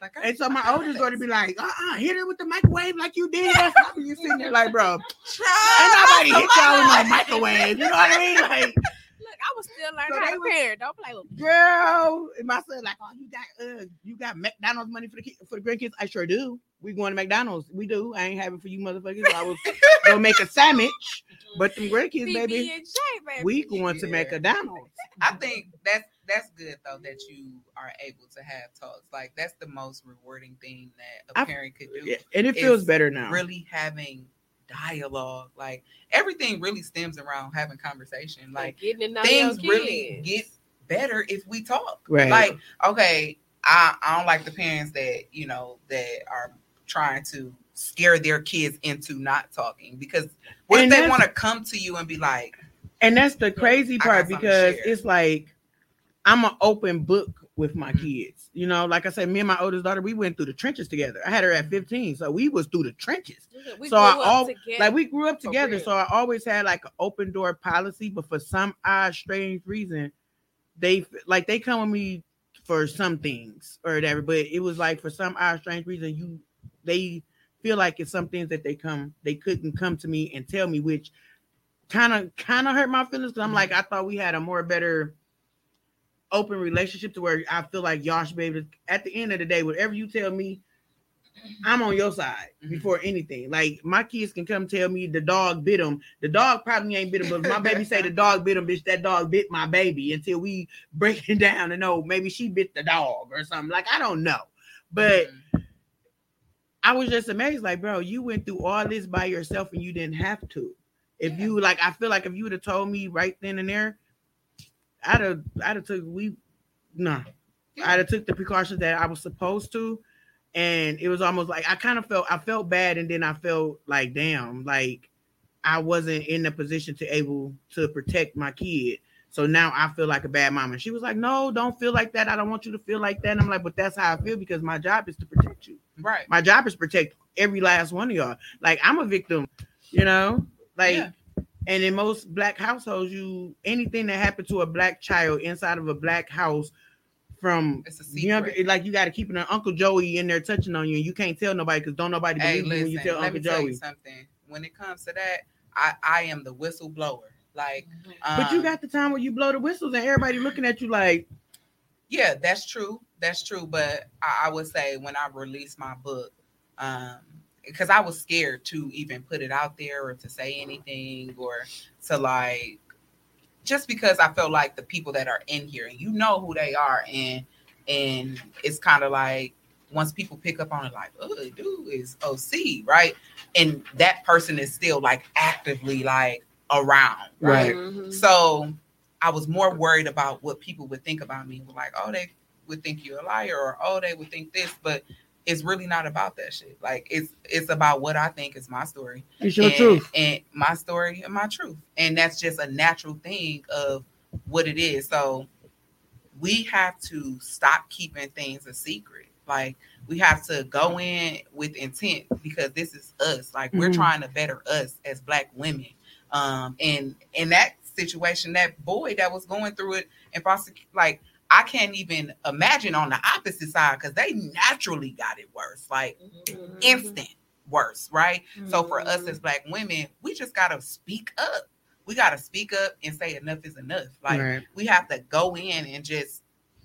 Like, And so my oldest daughter be like, uh-uh, hit her with the microwave like you did. That's how you sitting there like, bro, ain't nobody hit y'all with no microwave. You know what I mean? Like, I was still learning So how they to was- parent. Don't play with me. girl, and my son like, oh, you got uh, you got McDonald's money for the kid, for the grandkids? I sure do. We going to McDonald's. We do. I ain't having for you motherfuckers. So I was gonna make a sandwich, but them grandkids, baby, PB and J, baby. we going to McDonald's. I think that's that's good though that you are able to have talks. Like that's the most rewarding thing that a I- parent could do. Yeah, and it feels better now. Really having dialogue, like everything really stems around having conversation. Like getting to know things really get better if we talk. Right. Like, okay, I, I don't like the parents that, you know, that are trying to scare their kids into not talking because what And if they want to come to you and be like, And that's the crazy part because it's like I'm an open book with my Mhm. kids. You know, like I said, me and my oldest daughter, we went through the trenches together. I had her at 15, so we was through the trenches. We so I all like we grew up together. So I always had like an open door policy, but for some odd, strange reason, they like they come with me for some things or whatever. But it was like for some odd, strange reason, you they feel like it's some things that they come they couldn't come to me and tell me, which kind of kind of hurt my feelings. Cause I'm like I thought we had a more better open relationship to where I feel like y'all should be able to. At the end of the day, whatever you tell me, I'm on your side Mhm. before anything. Like my kids can come tell me the dog bit him. The dog probably ain't bit him, but my baby say the dog bit him, bitch. That dog bit my baby until we break it down and know maybe she bit the dog or something. Like I don't know, but Mhm. I was just amazed. Like, bro, you went through all this by yourself and you didn't have to. If Yeah. you like, I feel like if you would have told me right then and there, I'd have, I'd have took we, nah, I'd have took the precautions that I was supposed to, and it was almost like I kind of felt, I felt bad, and then I felt like, damn, like I wasn't in the position to able to protect my kid. So now I feel like a bad mom. And she was like, No, don't feel like that. I don't want you to feel like that. And I'm like, but that's how I feel because my job is to protect you right. my job is protect every last one of y'all. Like I'm a victim, you know. Like, Yeah. And in most black households, you anything that happened to a black child inside of a black house from It's a younger, secret. like you got to keep an Uncle Joey in there touching on you, and you can't tell nobody because don't nobody Hey, believe you when you tell Uncle tell you Joey. something. When it comes to that, I, I am the whistleblower. Like, But you um, got the time where you blow the whistles and everybody looking at you like, Yeah, that's true. That's true. But I, I would say when I release my book, um, because I was scared to even put it out there or to say anything or to like, just because I felt like the people that are in here and you know who they are, and and it's kind of like once people pick up on it, like, oh, dude is OC, right? And that person is still like actively like around, right? Mhm. So I was more worried about what people would think about me. Like, oh, they would think you're a liar, or oh, they would think this, but it's really not about that shit. Like, it's it's about what I think is my story, it's your and, truth. and my story and my truth, and that's just a natural thing of what it is. So we have to stop keeping things a secret. Like we have to go in with intent because this is us. Like we're Mhm. trying to better us as black women. Um, and in that situation, that boy that was going through it and foster, like I can't even imagine on the opposite side because they naturally got it worse, like Mm-hmm. instant worse, right? So for us Mhm. as black women, we just gotta speak up. We gotta speak up and say enough is enough. Like Right. we have to go in and just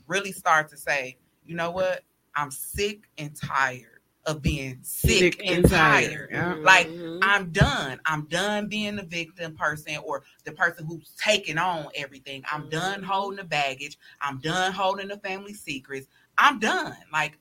really start to say, you know what? I'm sick and tired of being sick, Sick and and tired, tired. yeah. Like Mhm. I'm done. I'm done being the victim person or the person who's taking on everything. I'm done Mhm. holding the baggage. I'm done holding the family secrets. I'm done. Like,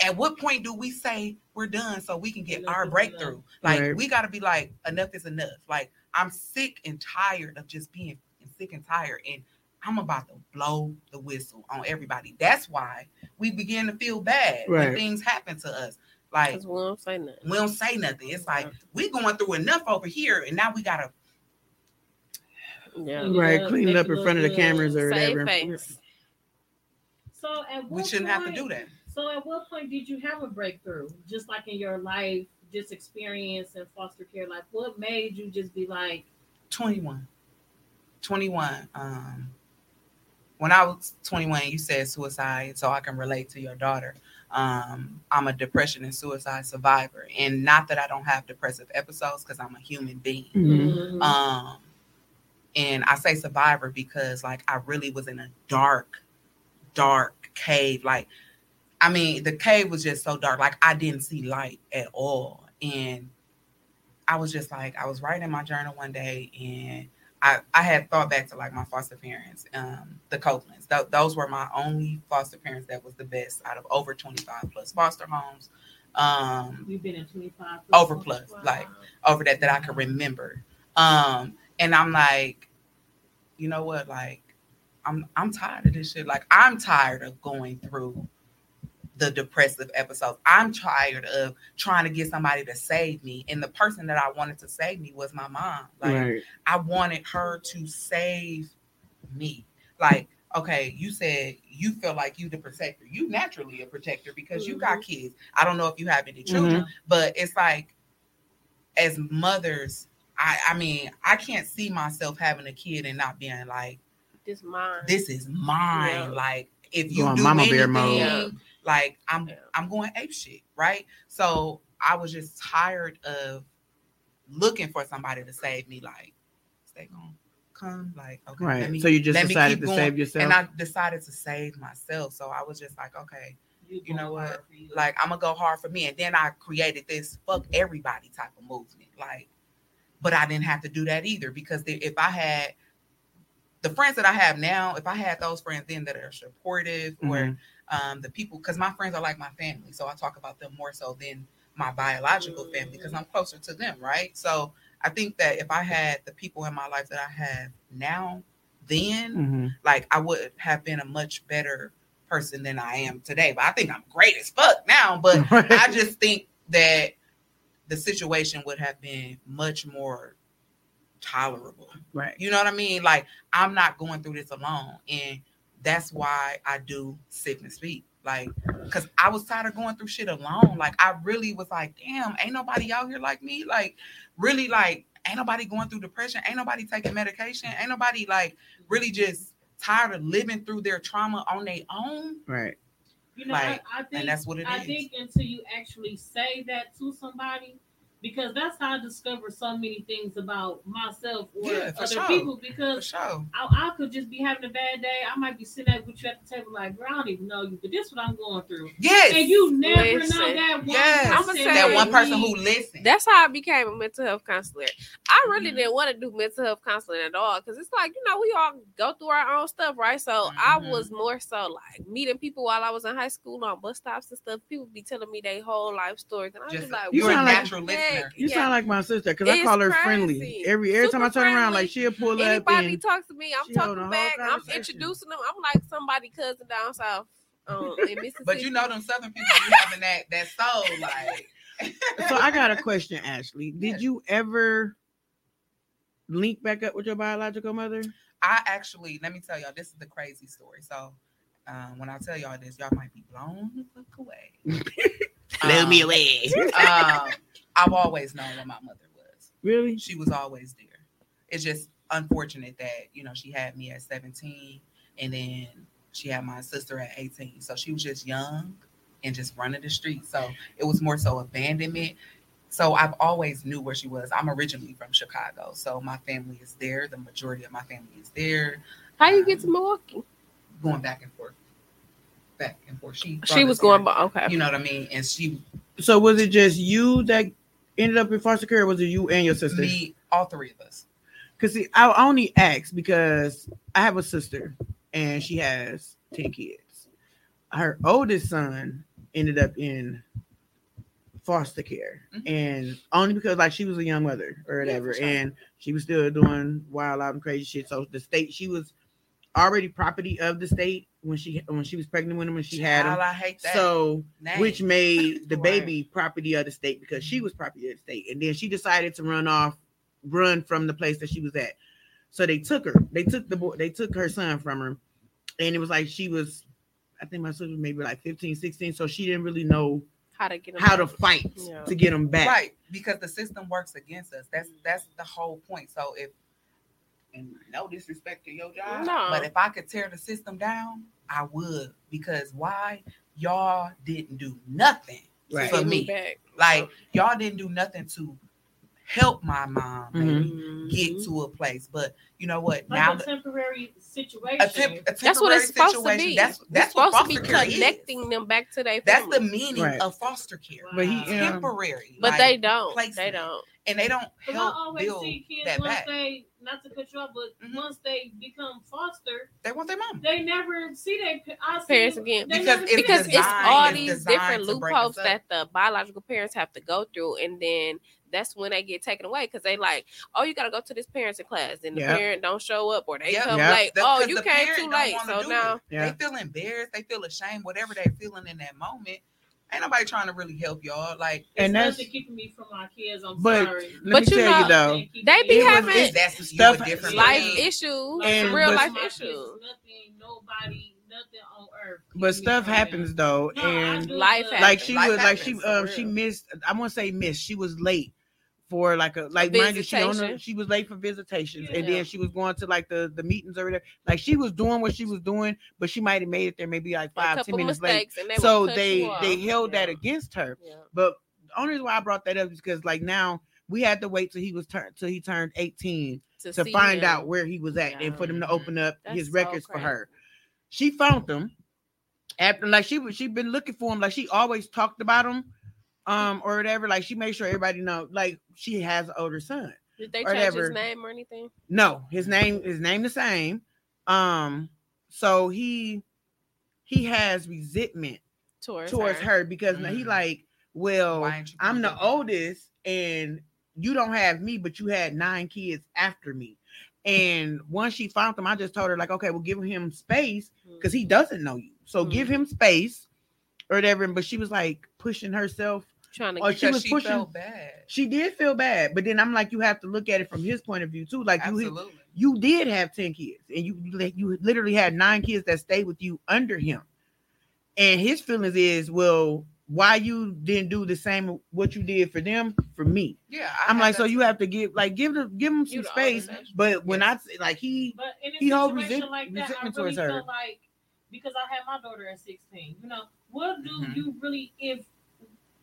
at what point do we say we're done so we can get Enough our breakthrough? Like, Right. we got to be like, enough is enough. Like, I'm sick and tired of just being sick and tired. And I'm about to blow the whistle on everybody. That's why we begin to feel bad when things happen to us. Like we don't say nothing. we don't say nothing. It's like we're going through enough over here, and now we gotta Yeah. Right, Yeah, clean it up in front of the cameras or whatever. face. So at we shouldn't have to do that. So at what point did you have a breakthrough? Just like in your life, just experience in foster care. Like what made you just be like, 21. 21. Um when I was 21, you said suicide, so I can relate to your daughter. Um, I'm a depression and suicide survivor, and not that I don't have depressive episodes because I'm a human being. Mhm. Um, and I say survivor because like I really was in a dark, dark cave. Like, I mean, the cave was just so dark. Like I didn't see light at all. And I was just like, I was writing my journal one day and I, I had thought back to like my foster parents, um, the Copelands. Th- those were my only foster parents that was the best out of over 25 plus foster homes. Um, you've been in 25 Over plus, like, over that that I could remember. Um, and I'm like, you know what? Like, I'm I'm tired of this shit. Like, I'm tired of going through the depressive episodes. I'm tired of trying to get somebody to save me. And the person that I wanted to save me was my mom. Like, Right. I wanted her to save me. Like, okay, you said you feel like you the protector. You naturally a protector because you got mm-hmm. kids. I don't know if you have any mm-hmm. children, but it's like as mothers, I I mean, I can't see myself having a kid and not being like, This mine. this is mine. Yeah. Like if you Going do mama bear anything, mode. Like I'm Yeah. I'm going ape shit, right? So I was just tired of looking for somebody to save me. Like, they gonna come? Like, okay, Right. let me- so you just let decided keep to going. save yourself. and I decided to save myself. So I was just like, okay, you know what? Like I'm gonna go hard for me. And then I created this fuck everybody type of movement. Like, but I didn't have to do that either because the- if I had the friends that I have now, if I had those friends then that are supportive or Mhm. Um, the people, because my friends are like my family, so I talk about them more so than my biological family because I'm closer to them, right? So I think that if I had the people in my life that I have now, then Mhm. like I would have been a much better person than I am today. But I think I'm great as fuck now. But Right. I just think that the situation would have been much more tolerable. Right. You know what I mean? Like I'm not going through this alone. And that's why I do Sick and Speak. Like, cause I was tired of going through shit alone. Like I really was like, damn, ain't nobody out here like me. Like, really like ain't nobody going through depression, ain't nobody taking medication, ain't nobody like really just tired of living through their trauma on their own. Right. You know, Like, I, I think and that's what it I is. think until you actually say that to somebody, because that's how I discovered so many things about myself or Yeah, other sure. people. Because sure. I, I could just be having a bad day. I might be sitting there with you at the table like, girl, I don't even know you, but this is what I'm going through. Yes. And you never know that one Yes. I'ma person say that one person who need- listens. That's how I became a mental health counselor. I really Mhm. didn't want to do mental health counseling at all because it's like, you know, we all go through our own stuff, right? So I Mhm. was more so like meeting people while I was in high school on bus stops and stuff. People be telling me their whole life stories. And I was Just just like, You you're a natural Heck, listener. You yeah. sound like my sister because I call her crazy. friendly. Every every time I Super turn around, like she'll pull up Anybody talks to me, I'm talking back. I'm introducing them. I'm like somebody cousin down south um. But you know them southern people be having that that soul like so I got a question, Ashley. Did Yes. you ever link back up with your biological mother? I actually, let me tell y'all, this is the crazy story. So, um, when I tell y'all this, y'all might be blown the fuck away. Blow um, me away. um, I've always known what my mother was. Really? She was always there. It's just unfortunate that you know she had me at 17, and then she had my sister at 18. So she was just young and just running the streets. So it was more so abandonment. So I've always knew where she was. I'm originally from Chicago. So my family is there. The majority of my family is there. How you get um, to Milwaukee? Going back and forth. Back and forth. She She was going, but okay. you know what I mean? And she So was it just you that ended up in foster care? Or was it you and your sister? me, all three of us. Because see, I only ask because I have a sister and she has 10 kids. Her oldest son ended up in foster care. Mhm. And only because like she was a young mother or whatever. sure. And she was still doing wild out and crazy shit. So the state she was already property of the state when she when she was pregnant with him and she had him. Child, I hate that. So name. which made the baby property of the state because she was property of the state. And then she decided to run off, run from the place that she was at. So they took her. They took the boy, they took her son from her. And it was like she was, I think my sister was maybe like 15, 16. So she didn't really know How to get 'em how to fight Yeah. to get them back. Right, because the system works against us. That's that's the whole point. So if and no disrespect to your job, No. but if I could tear the system down, I would. Because why? Y'all didn't do nothing Right. for me. back. Like y'all didn't do nothing to help my mom maybe Mhm. get to a place. But you know what? Like now a the- temporary situation. a, temp, a That's what temporary it's supposed to be. That's It's that's what supposed to be foster care is. connecting them back to their That's the meaning Right. of foster care. But he, Wow. you Temporary, But like, they don't. They don't. and they don't Because I help always build see kids that once back. they, not to cut you off, but Mhm. once they become foster, They want their mom. they never see their Parents again. they Because it's because their it's all it's these designed different to break us loopholes that the biological parents have to go through, and then that's when they get taken away because they like, oh, you got to go to this parenting class, and the Yeah. parent don't show up, or they Yep. come Yep. late. The- oh, 'cause you came too late, so now it. Yeah. They feel embarrassed. They feel ashamed. Whatever they're feeling in that moment. Ain't nobody trying to really help y'all. Like, It's and that's nothing keeping me from my kids. I'm but sorry. But you tell you know, though. They me be It was- having that's you stuff- a different life breed. issues, And- real but- life issues. Nothing, nobody, nothing on earth. But stuff happens though, No, and Life but- like she Life was like she um for she missed I won't say missed she was late for like a like mind you she on her, she was late for visitations and then she was going to like the the meetings or whatever. Like she was doing what she was doing but she might have made it there maybe like five ten minutes late. they so they they held that against her. Yeah. but the only reason why I brought that up is because like now we had to wait till he was turned till he turned 18 to see find him. out where he was at and for them to open up That's his so records for her. She found them after like she was she'd been looking for him like she always talked about him um or whatever like she made sure everybody know like she has an older son. Did they or change his name or anything? No, his name his name the same. Um so he he has resentment Towards, towards her, because now he Mhm. like well Why ain't you I'm the gonna do it? oldest and you don't have me, but you had nine kids after me. And once she found them, I just told her, like, okay, well, give him space because he doesn't know you. So give him space or whatever. But she was like pushing herself. Trying to Or get she was she pushing. felt bad. She did feel bad. But then I'm like, you have to look at it from his point of view too. Like you Absolutely. you did have 10 kids and you you literally had nine kids that stayed with you under him. And his feelings is, well, why you didn't do the same what you did for them for me? Yeah. I I'm like, so you have to give like give them give him You some space. But when I say like he But in a he holds situation resent- like that, I resentment really towards her. feel like because I had my daughter at 16, you know, what do Mm-hmm. Mhm. you really if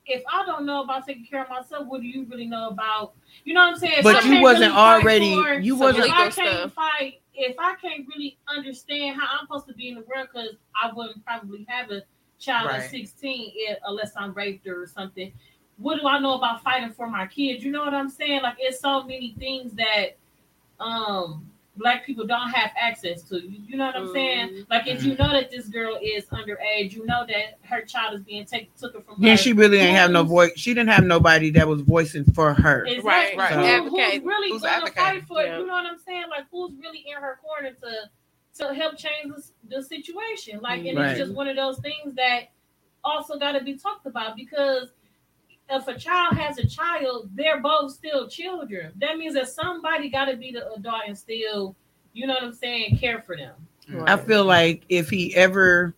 if I don't know about taking care of myself, what do you really know about you know what I'm saying? But I you wasn't really already- for- you wasn't- I Legal can't stuff. fight if I can't really understand how I'm supposed to be in the world because I wouldn't probably have a child Right. at 16 if, unless I'm raped or something. What do I know about fighting for my kids? You know what I'm saying? Like it's so many things that um black people don't have access to. You, you know what I'm saying? Mhm. Like if you know that this girl is underage, you know that her child is being taken took her from then her. she really ain't have no voice. She didn't have nobody that was voicing for her. Exactly. Right, right. Who- Advocate. Who's really Who's gonna advocating. fight for it? Yeah. You know what I'm saying? Like who's really in her corner to to help change the, the situation? Like, and Right. it's just one of those things that also got to be talked about because if a child has a child, they're both still children. That means that somebody got to be the adult and still, you know what I'm saying, care for them. I feel like if he ever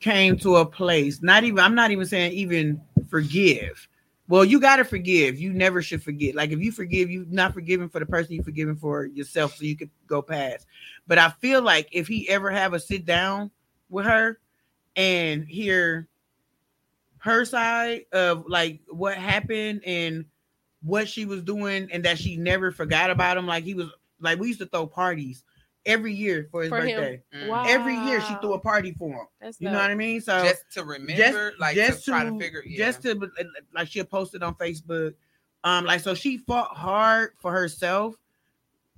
came to a place, not even I'm not even saying even forgive. Well, you gotta forgive. You never should forget. Like if you forgive, you're not forgiving for the person you're forgiving for yourself, so you could go past. But I feel like if he ever have a sit down with her and hear her side of like what happened and what she was doing and that she never forgot about him. Like he was like we used to throw parties every year for his For him. birthday. Wow. Every year she threw a party for him. That's You know what I mean? So just to remember, just, like to try to figure, yeah. just to like she'll post on Facebook. Um, like so she fought hard for herself,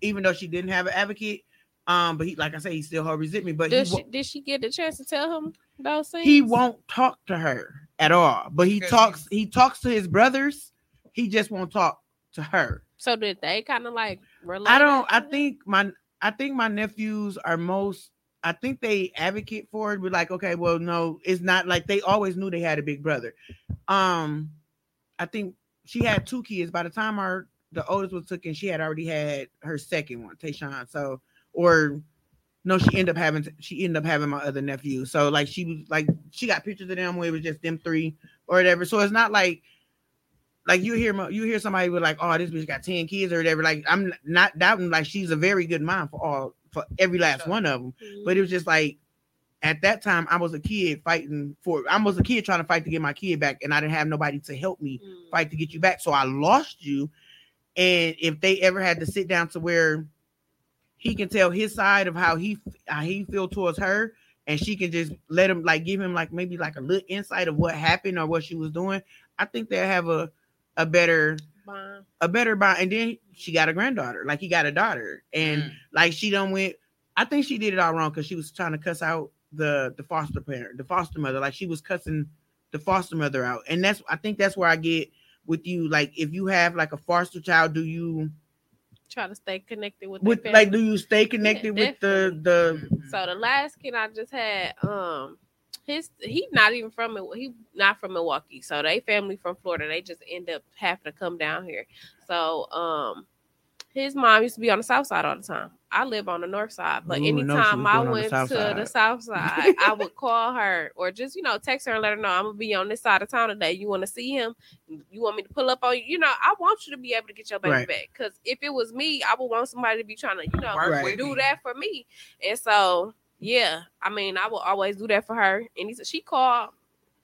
even though she didn't have an advocate. Um, but he, like I say, he still held resentment. But Did he, she, did she get the chance to tell him those things? he won't talk to her at all. But he talks. He talks to his brothers. He just won't talk to her. So did they kind of like relate? I don't. I think my. I think my nephews are most. I think they advocate for it. But like, okay, well, no, it's not like they always knew they had a big brother. Um, I think she had two kids by the time our the oldest was taken. She had already had her second one, Tayshawn. So, or no, she ended up having she ended up having my other nephew. So like she was like she got pictures of them where it was just them three or whatever. So it's not like like you hear you hear somebody with like, oh, this bitch got 10 kids or whatever. Like I'm not doubting like she's a very good mom for all for every last one of them. But it was just like at that time I was a kid fighting for I was a kid trying to fight to get my kid back, and I didn't have nobody to help me Mm. fight to get you back. So I lost you. And if they ever had to sit down to where he can tell his side of how he how he feel towards her, and she can just let him like give him like maybe like a little insight of what happened or what she was doing, I think they'll have a a better Bond. a better bond. And then she got a granddaughter, like he got a daughter, and Mm. like she done went. I think she did it all wrong because she was trying to cuss out the the foster parent, the foster mother. Like she was cussing the foster mother out, and that's I think that's where I get with you. Like if you have like a foster child, do you Try to stay connected with, with like do you stay connected with the the So the last kid I just had, um, his he not even from he not from Milwaukee. So they family from Florida. They just end up having to come down here. So um, his mom used to be on the south side all the time. I live on the north side, but Ooh, I know she anytime I going on the went to south the south side, I would call her or just you know text her and let her know I'm gonna be on this side of town today. You want to see him? You want me to pull up on you? You know, I want you to be able to get your baby Right. back. Because if it was me, I would want somebody to be trying to you know Work with do that for me. And so, yeah, I mean, I will always do that for her. And he said she called,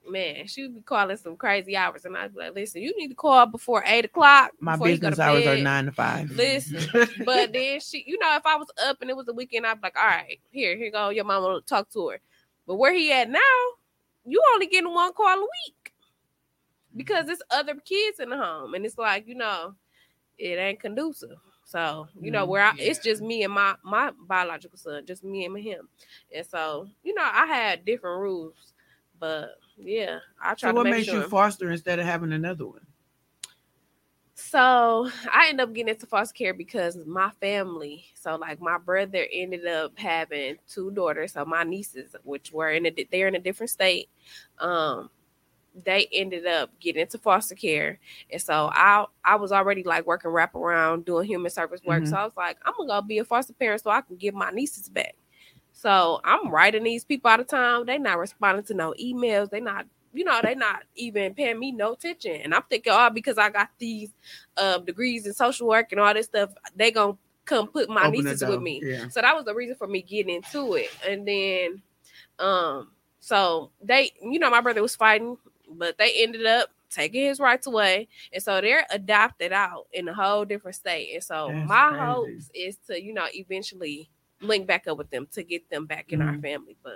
man, she would be calling some crazy hours, and I'd be like, listen, you need to call before eight o'clock. my before you go business hours are nine to five. Listen, mm-hmm. but then she, you know, if I was up and it was a weekend, I'd be like, all right, here, here go, your mama will talk to her. But where he at now, you only getting one call a week because there's other kids in the home, and it's like, you know, it ain't conducive. So you know where I, mm-hmm. it's just me and my my biological son, just me and him, and so you know I had different rules, but yeah, I try so to what make makes sure. you foster instead of having another one? So I ended up getting into foster care because my family. So like my brother ended up having two daughters. So my nieces, which were in a they're in a different state, um, they ended up getting into foster care, and so I I was already like working wraparound doing human service work. Mhm. So I was like, I'm gonna go be a foster parent so I can get my nieces back. So I'm writing these people out of town. They not responding to no emails. They not, you know, they not even paying me no attention. And I'm thinking, oh, because I got these uh, degrees in social work and all this stuff, they gonna come put my Open nieces with me. yeah. So that was the reason for me getting into it. And then, um, so they, you know, my brother was fighting, but they ended up taking his rights away, and so they're adopted out in a whole different state. And so That's my crazy. hopes is to, you know, eventually link back up with them to get them back in our Mhm. family. But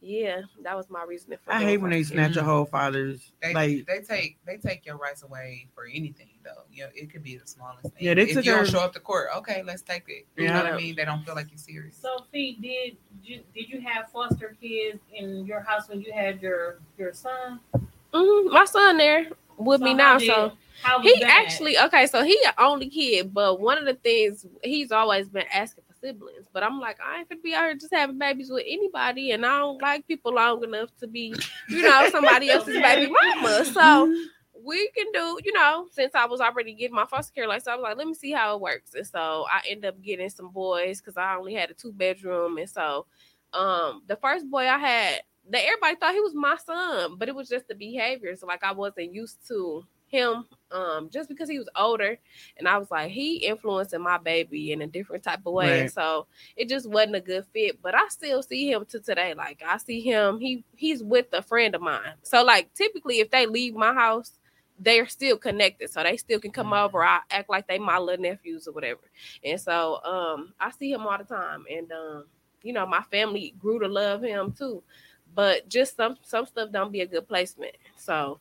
yeah, that was my reasoning for. I hate when they foster care. snatch a whole father's They, like. they take they take your rights away for anything though. You know, it could be the smallest thing. Yeah, they if took you don't show up to court, okay, let's take it. You know what I mean? They don't feel like you're serious. Sophie, did you did you have foster kids in your house when you had your your son? Mhm, My son there with So me now, did- so. he that? actually okay so he a only kid but one of the things he's always been asking for siblings but i'm like i ain't gonna be out here just having babies with anybody and i don't like people long enough to be you know somebody else's baby mama. So we can do you know since i was already getting my foster care license i was like let me see how it works. And so i end up getting some boys because i only had a two bedroom and so um the first boy i had that everybody thought he was my son but it was just the behavior so like i wasn't used to him um just because he was older and I was like he influencing my baby in a different type of way. Right. So it just wasn't a good fit. But I still see him to today. Like I see him, he he's with a friend of mine. So like typically if they leave my house, they're still connected. So they still can come over. I act like they my little nephews or whatever. And so um I see him all the time. And um, you know, my family grew to love him too. But just some some stuff don't be a good placement. So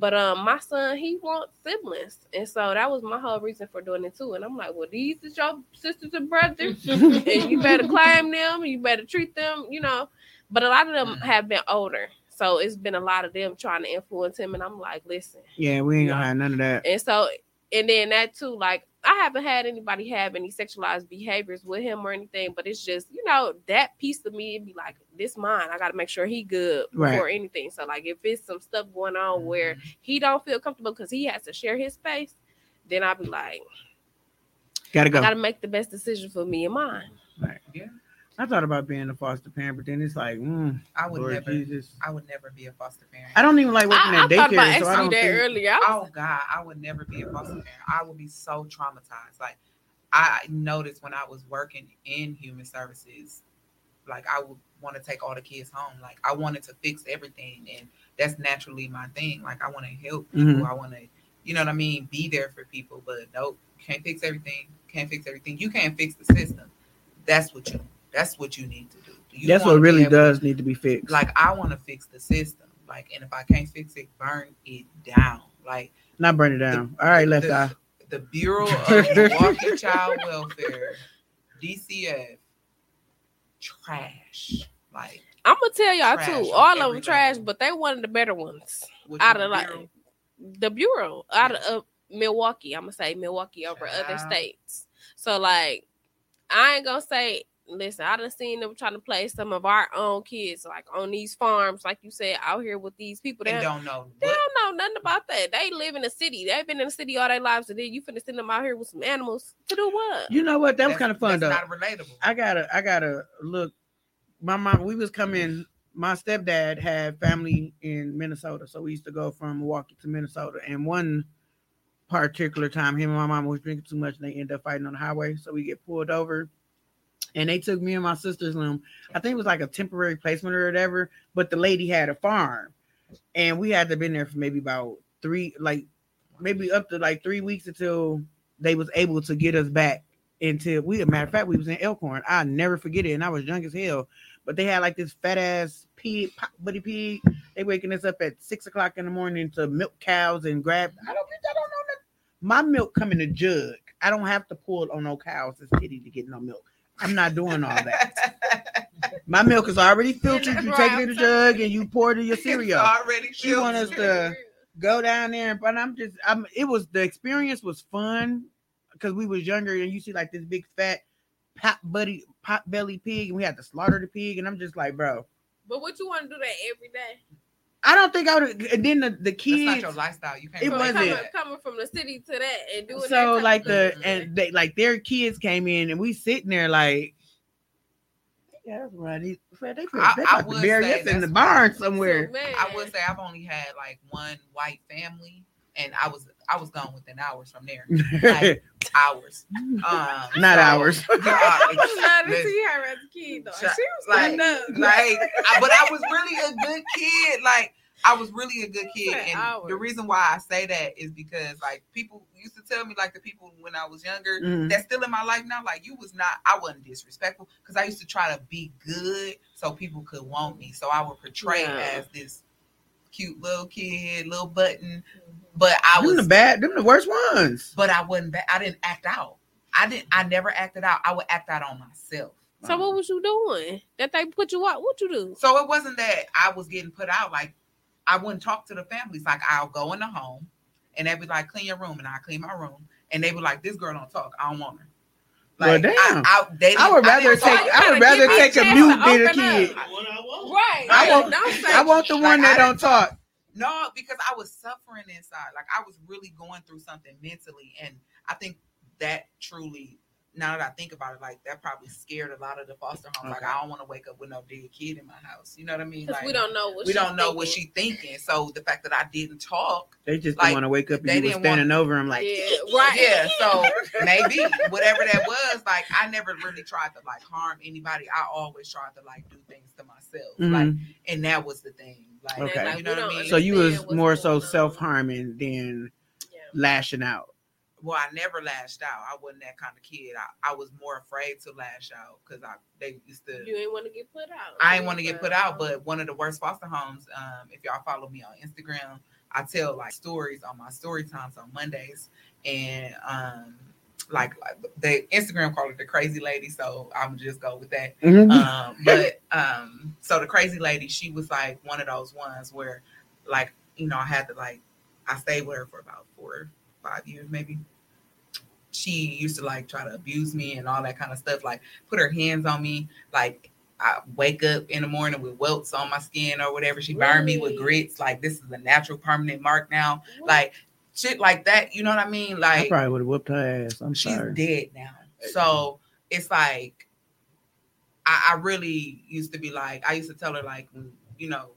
but um, my son he wants siblings, and so that was my whole reason for doing it too. And I'm like, well, these is your sisters and brothers, and you better claim them, you better treat them, you know. But a lot of them have been older, so it's been a lot of them trying to influence him. And I'm like, listen, Yeah, we ain't gonna have none of that. and so and then that too, like I haven't had anybody have any sexualized behaviors with him or anything, but it's just you know that piece of me it'd be like this mine. I got to make sure he good Right. before anything. So like if it's some stuff going on where mm-hmm. he don't feel comfortable because he has to share his space, then I'll be like, Gotta go. I got to make the best decision for me and mine. Right. Yeah. I thought about being a foster parent, but then it's like, mm, I would Lord never. Jesus. I would never be a foster parent. I don't even like working I, at I thought about daycare, so I asking don't you that think. earlier. I was, Oh God, I would never be a foster parent. I would be so traumatized. Like I noticed when I was working in human services, like I would want to take all the kids home. Like I wanted to fix everything, and that's naturally my thing. Like I want to help people. Mhm. I want to, you know what I mean, be there for people. But nope, can't fix everything. Can't fix everything. You can't fix the system. That's what you. That's what you need to do. You That's what really able to- does need to be fixed. Like I want to fix the system. Like, and if I can't fix it, burn it down. Like Not burn it down. All right, left the, eye. the Bureau of Milwaukee Child Welfare, DCF, trash. Like I'm gonna tell y'all Trash too. All of every them trash, but they one of the better ones what out you of like Bureau- the bureau out of uh, Milwaukee. I'm gonna say Milwaukee over other Child. states. So like, I ain't gonna say. Listen, I done seen them trying to play some of our own kids, like on these farms, like you said, out here with these people. They and don't, don't know they what don't know nothing about that. They live in the city. They've been in the city all their lives, and then you finna send them out here with some animals to do what? You know what? That was kind of fun though. Not relatable. I gotta, I gotta look. My mom, we was coming. My stepdad had family in Minnesota, so we used to go from Milwaukee to Minnesota. And one particular time, him and my mom was drinking too much, and they ended up fighting on the highway. So we get pulled over, and they took me and my sister's room. I think it was like a temporary placement or whatever. But the lady had a farm, and we had to been there for maybe about three, like maybe up to like three weeks until they was able to get us back until we a matter of fact we was in Elkhorn. I never forget it, and I was young as hell. But they had like this fat ass pig, buddy pig. They waking us up at six o'clock in the morning to milk cows and grab. I don't, I don't know. My milk come in a jug. I don't have to pull on no cows' titty to get no milk. I'm not doing all that. My milk is already filtered. You take it in the jug and you pour it in your It's cereal. already She want us to go down there, but I'm just, I'm. It was the experience was fun because we was younger and you see like this big fat pot buddy pot belly pig and we had to slaughter the pig and I'm just like, bro, But what you want to do that every day? I don't think I would. And then the the kids. That's kids, not your lifestyle. You can't. It wasn't. coming, coming from the city to that and doing that so type like the and they like their kids came in and we sitting there like. Yeah, that's right. They, Fred, they, I- I would bury say us in the barn somewhere. So, I would say I've only had like one white family, and I was I was gone within hours from there. Like hours. Um, Not so- hours. God, I was glad to listen, see her as a kid though. She was like, like, like, I- but I was really a good kid. Like, I was really a good kid, said and the reason why I say that is because like people used to tell me, like the people when I was younger, Mhm. that's still in my life now. Like, you was not, I wasn't disrespectful because I used to try to be good so people could want me. So I would portray Yeah. as this cute little kid, little button, but I them was the bad, them the worst ones. but I wasn't. ba- I didn't act out. I didn't. I never acted out. I would act out on myself. So what was you doing? That they put you out? What you do? So it wasn't that I was getting put out. Like I wouldn't talk to the families. Like I'll go in the home, and they'd be like, "Clean your room," and I clean my room, and they be like, "This girl don't talk. I don't want her." Well, damn. I, I, they I would rather didn't take. I would rather take a a mute to than a kid. I want. Right. I want- I want the Like, one that I don't didn't talk. No, because I was suffering inside. Like I was really going through something mentally, and I think that truly now that I think about it, like that probably scared a lot of the foster homes. Like I don't want to wake up with no dead kid in my house. You know what I mean? Because Like we don't know what we she don't know what thinking. she thinking. So the fact that I didn't talk, They just Like, didn't want to wake up and they you were didn't standing want- over him like, Yeah, right. yeah. So maybe whatever that was, like I never really tried to like harm anybody. I always tried to like do things to myself. Mhm. Like, and that was the thing. Like, Okay. you know what I mean? so you was more so self harming than Yeah. lashing out. well, I never lashed out. I wasn't that kind of kid. I, I was more afraid to lash out because I they used to. You ain't want to get put out. I didn't want to get put out, but one of the worst foster homes. Um, if y'all follow me on Instagram, I tell like stories on my story times on Mondays, and um, like the Instagram called it the crazy lady. So I'm just go with that. Mhm. Um, but um, so the crazy lady, she was like one of those ones where, like, you know, I had to like, I stayed with her for about four, five years maybe. She used to like try to abuse me and all that kind of stuff, like put her hands on me, like I wake up in the morning with welts on my skin or whatever. She burned me with grits, like this is a natural permanent mark now, like shit like that. You know what I mean? Like I probably would have whooped her ass. I'm she's sorry. dead now. So it's like I, I really used to be like, I used to tell her like, you know,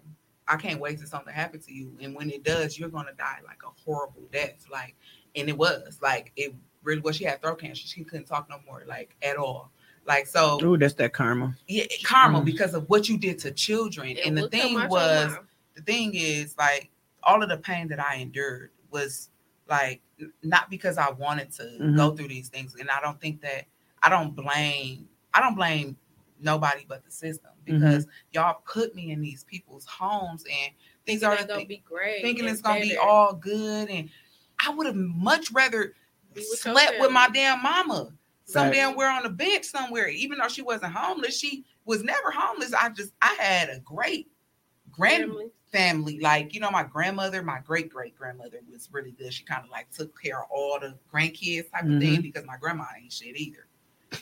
I can't wait till something happen to you, and when it does, you're gonna die like a horrible death. Like, and it was like it really was. She had throat cancer. She couldn't talk no more, like at all. Like so, Ooh, that's that karma. yeah, karma Mm. because of what you did to children. It and the thing was, the thing is, like all of the pain that I endured was like not because I wanted to Mhm. go through these things. And I don't think that I don't blame I don't blame nobody but the system Mm-hmm. because y'all put me in these people's homes and things are gonna be great. thinking and it's gonna be all good and I would have much rather with slept with my damn mama some Right. damn where on the bench somewhere. Even though she wasn't homeless, she was never homeless. I just I had a great grand Family. Family. Like, you know, my grandmother, my great great grandmother was really good. She kind of like took care of all the grandkids type of thing because my grandma ain't shit either.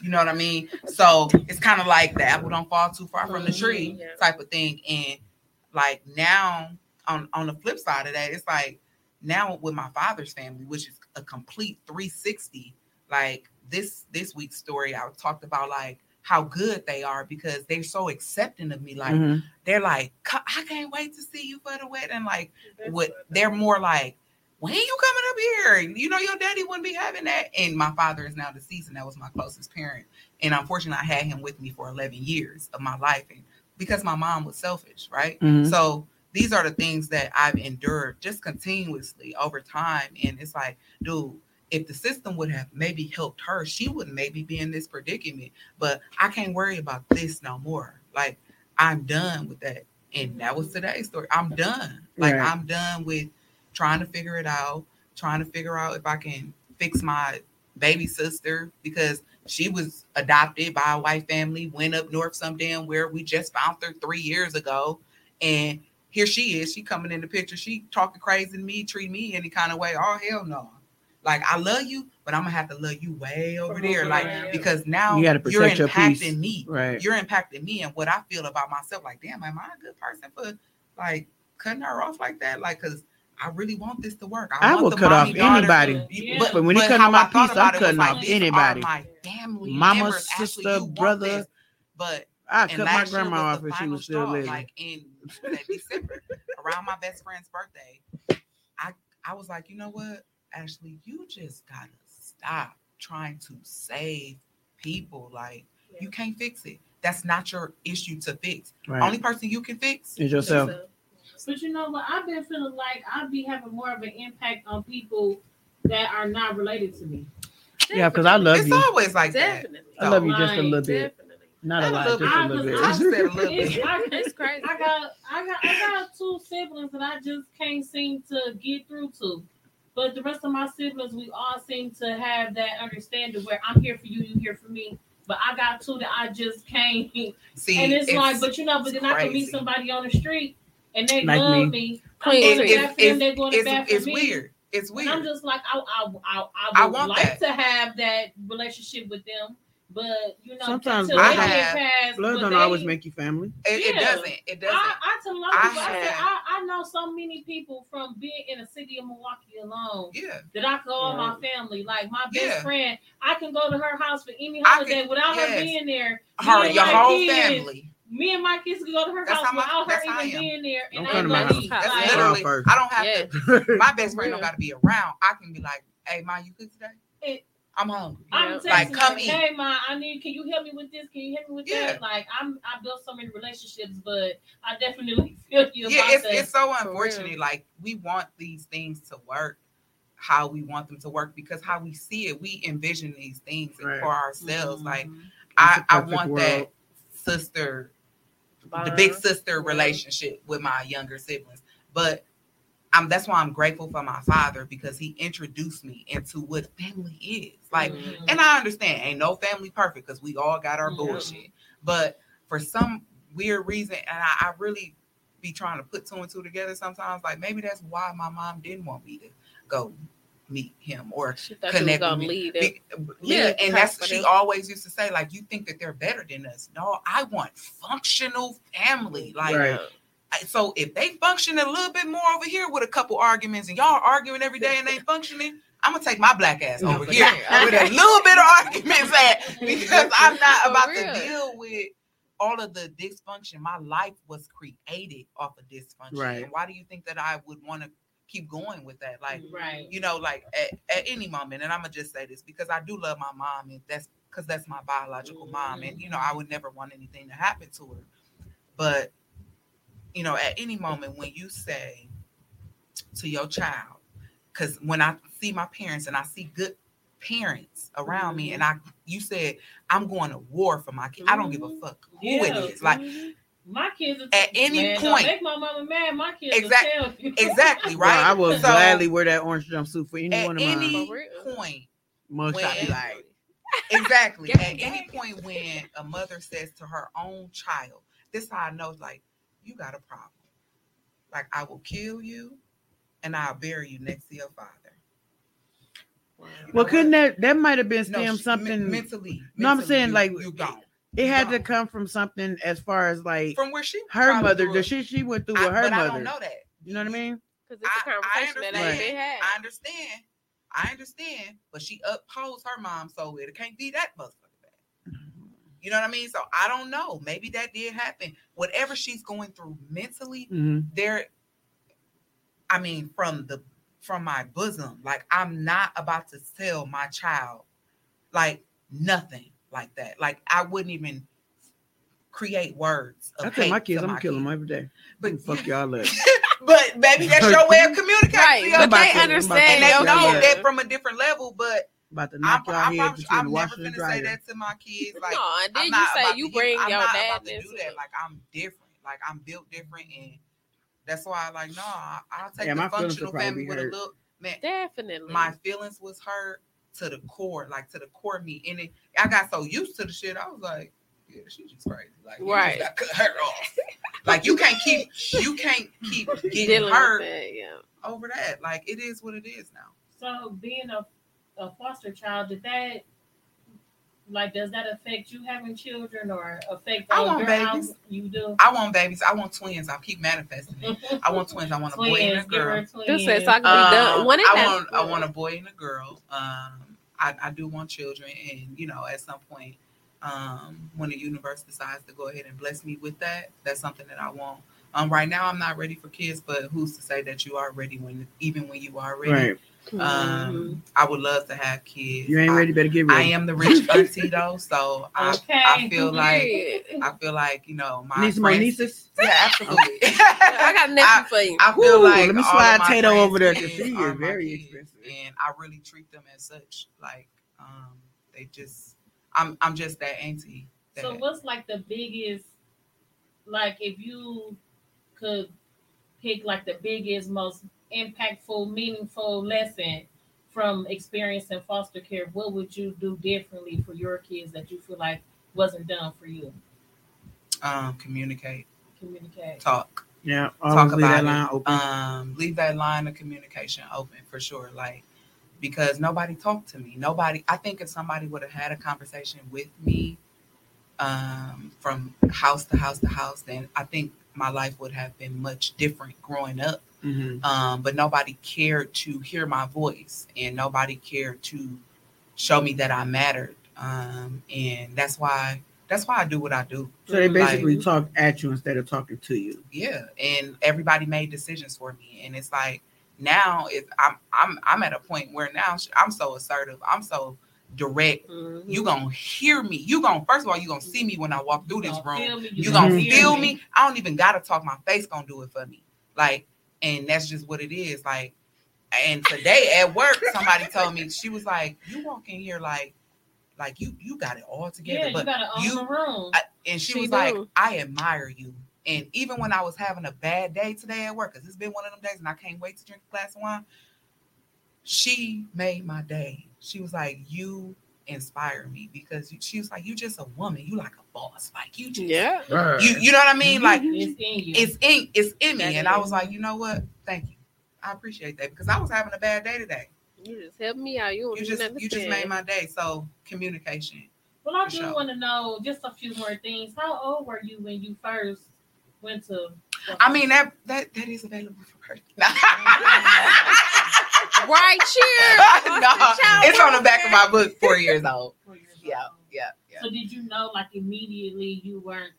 You know what I mean? So it's kind of like the apple don't fall too far from the tree Mhm, yeah. type of thing. And like now on on the flip side of that, it's like now with my father's family, which is a complete 360. Like this this week's story, I talked about like how good they are because they're so accepting of me. Like Mhm. they're like, I can't wait to see you for the wedding. Like That's what what- they're more like, when you coming up here? You know, your daddy wouldn't be having that. And my father is now deceased, and that was my closest parent. And unfortunately, I had him with me for 11 years of my life, and because my mom was selfish, right? Mhm. So these are the things that I've endured just continuously over time. And it's like, dude, if the system would have maybe helped her, she wouldn't maybe be in this predicament. But I can't worry about this no more. Like I'm done with that. And that was today's story. I'm done. Like Right. I'm done with trying to figure it out, trying to figure out if I can fix my baby sister because she was adopted by a white family, went up north some damn where we just found her three years ago. And here she is. She coming in the picture. She talking crazy to me, treat me any kind of way. Oh hell no. Like I love you, but I'm gonna have to love you way over From there. over Like there. because now You gotta you're protect your impacting peace. me. Right. You're impacting me and what I feel about myself. Like, damn, am I a good person for like cutting her off like that? Like, cause I really want this to work. I want will the cut off mommy-daughter- anybody. Yeah. But, But when it but comes to how my I thought peace, about I'm cutting off these are anybody. My family Mama, members. Sister, you brother. But I cut my grandma off the if she was still straw, living. Like in what was that, December, around my best friend's birthday, I I was like, you know what, Ashley, you just gotta stop trying to save people. Like you can't fix it. That's not your issue to fix. Right. Only person you can fix Is yourself. But you know what? I've been feeling like I'd be having more of an impact on people that are not related to me. Yeah, because I love It's you. always like that. Definitely. I love you just a little bit. Definitely. Not a Not a lot, just a I little bit. I a little bit. I, It's crazy. I got, I got, I got two siblings that I just can't seem to get through to. But the rest of my siblings, we all seem to have that understanding where I'm here for you, you here for me. But I got two that I just can't. See, and it's, like, but you know, but then I can meet somebody on the street and they Like love me. me. I'm Queen going too. to bat they going to it's, bat for it's me. weird. It's And I'm just like, I, I, I, I I would want like that. to have that relationship with them, But you know, Sometimes until blood they don't- past Blood don't they- always make you family. It, it doesn't. It doesn't. I, I tell a lot of people, I, said, have- I, I know so many people from being in the city of Milwaukee alone yeah. that I call my family. Like my best Yeah. friend, I can go to her house for any holiday can- without her being there. Her, your my whole kids- family. Me and my kids can go to her That's house how my- without her that's how I even being there, and Don't I come ain't to my gonna house. eat. That's Like, literally. first. I don't have Yeah. to. My best friend real. don't got to be around. I can be like, "Hey, ma, you cook today? It- I'm hungry." I'm Yeah. texting Like, come her, eat. Hey, ma, I need. Can you help me with this? Can you help me with Yeah. that? Like, I'm. I built so many relationships, but I definitely feel you yeah, about it's that. it's so unfortunate. Like we want these things to work how we want them to work because how we see it, we envision these things Right. for ourselves. Like Mhm. I, It's a I perfect want world. that sister, the big sister relationship with my younger siblings. But I'm that's why I'm grateful for my father because he introduced me into what family is. Like Mhm. and I understand, ain't no family perfect because we all got our Yeah. bullshit. But for some weird reason, and I, I really be trying to put two and two together sometimes, like maybe that's why my mom didn't want me to go meet him or She thought she was connect with me. lead it. Be- yeah, and that's for she always used to say, like, you think that they're better than us. No, I want functional family. Like Right. I- so if they function a little bit more over here with a couple arguments and y'all arguing every day and ain't functioning, I'm gonna take my black ass over here with a little bit of arguments at because I'm not about to deal with all of the dysfunction. My life was created off of dysfunction. Right. And why do you think that I would want to keep going with that? Like, right. you know, like at, at any moment, and I'm gonna just say this because I do love my mom, and that's because that's my biological mom, and mm-hmm. you know, I would never want anything to happen to her. But you know, at any moment when you say to your child, because when I see my parents and I see good parents around me, and mm-hmm. I you said I'm going to war for my kid, I don't give a mm-hmm. fuck who Yeah. it is. Like mm-hmm. My kids are At any man, don't point- make my mama mad. My kids Exact- will tell exactly Right. right. I will So, gladly wear that orange jumpsuit for any at one of any mine. For point Mugshot be when- like, Exactly. At any point when a mother says to her own child, this is how I know, like, you got a problem. Like, I will kill you and I'll bury you next to your father. You well, couldn't what? that that might have been No, stem she- something? men- mentally? No, I'm saying, you- like, you gone. it had to come from something as far as like From where she her mother, grew the shit she went through I- with her but I don't know that. You know what I mean? Because it's a I- I conversation that ain't understand. been had. I understand. I understand, but she upholds her mom, so it can't be that motherfucker bad. You know what I mean? So I don't know. Maybe that did happen. Whatever she's going through mentally, Mhm. there. I mean, from the from my bosom, like I'm not about to tell my child, like nothing like that. Like I wouldn't even create words. Of I tell my kids, I'm my killing kids. them every day. But Fuck y'all up. but maybe that's your way of communicating. Right, to but they to- I'm about to understand and they knock know that from a different level, but About to I'm, knock y'all I'm, heads I'm, between I'm the never washer and gonna say that to my kids. Like, no, and then I'm you say about you to- bring I'm your not dad about to do that. it. Like, I'm different. Like, I'm built different, and that's why, I like, no, I- I'll take Yeah, my the feelings functional family be with a look. man. Definitely. My feelings was hurt to the core, like to the core of me, and it, I got so used to the shit. I was like, yeah, she's just crazy. Like, you Right. just cut her off. like, you can't keep, you can't keep getting Dealing hurt that, yeah. over that. Like, it is what it is now. So being a, a foster child, did that like does that affect you having children or affect I want babies. house? You do. I want babies. I want twins. I keep manifesting it. I want twins. I want a boy and a Twins, give her girl. twins. Just so I can be done. Um, One in I that. want I want a boy and a girl. Um, I, I do want children, and you know, at some point, um, when the universe decides to go ahead and bless me with that, that's something that I want. Um, right now, I'm not ready for kids, but who's to say that you are ready when even when you are ready? Right. Um, I would love to have kids. You ain't I- ready, better get ready. I am the rich auntie though, so I, Okay. I feel like I feel like you know my Need some more nieces? Yeah, absolutely. I got a nephew I- for you. I feel Woo, like let me slide Tato over there, 'cause kids she is very expensive. and I really treat them as such. Like, um, they just, I'm, I'm just that auntie. That, So what's like the biggest like if you could pick like the biggest, most impactful, meaningful lesson from experience in foster care, what would you do differently for your kids that you feel like wasn't done for you? um, communicate, Communicate. talk, Yeah, talk leave about that line it. open. Um, leave that line of communication open for sure. Like, because nobody talked to me. Nobody. I think if somebody would have had a conversation with me um, from house to house to house, then I think my life would have been much different growing up. Mhm. Um, but nobody cared to hear my voice, and nobody cared to show me that I mattered. Um, and that's why that's why I do what I do. So they basically Like, talk at you instead of talking to you. yeah, and everybody made decisions for me, and it's like now if I'm I'm I'm at a point where now I'm so assertive, I'm so direct. Mm-hmm. You gonna hear me. You gonna first of all you gonna see me when I walk through this room. me, You you gonna gonna feel me. me. I don't even gotta talk. My face gonna do it for me. Like, and that's just what it is. Like, and today at work, somebody told me she was like, "You walk in here like, like you you got it all together." Yeah, you gotta own you- the room. I- and she, She was like. I admire you. And even when I was having a bad day today at work, because it's been one of them days and I can't wait to drink a glass of wine, she made my day. She was like, You inspire me because she was like, You just a woman. You like a boss. Like you just Yeah. you you know what I mean? Like mm-hmm. it's in you. it's in it's in me. And I was like, you know what? Thank you. I appreciate that because I was having a bad day today. You just helped me out. You, You even just you just made my day. So communication. well, I do sure. want to know just a few more things. How old were you when you first went to? I mean that that that is available for her. Oh, right cheer. no, it's on the back of my book. Four years old. Four years Yeah, old. yeah, yeah. So did you know like immediately you weren't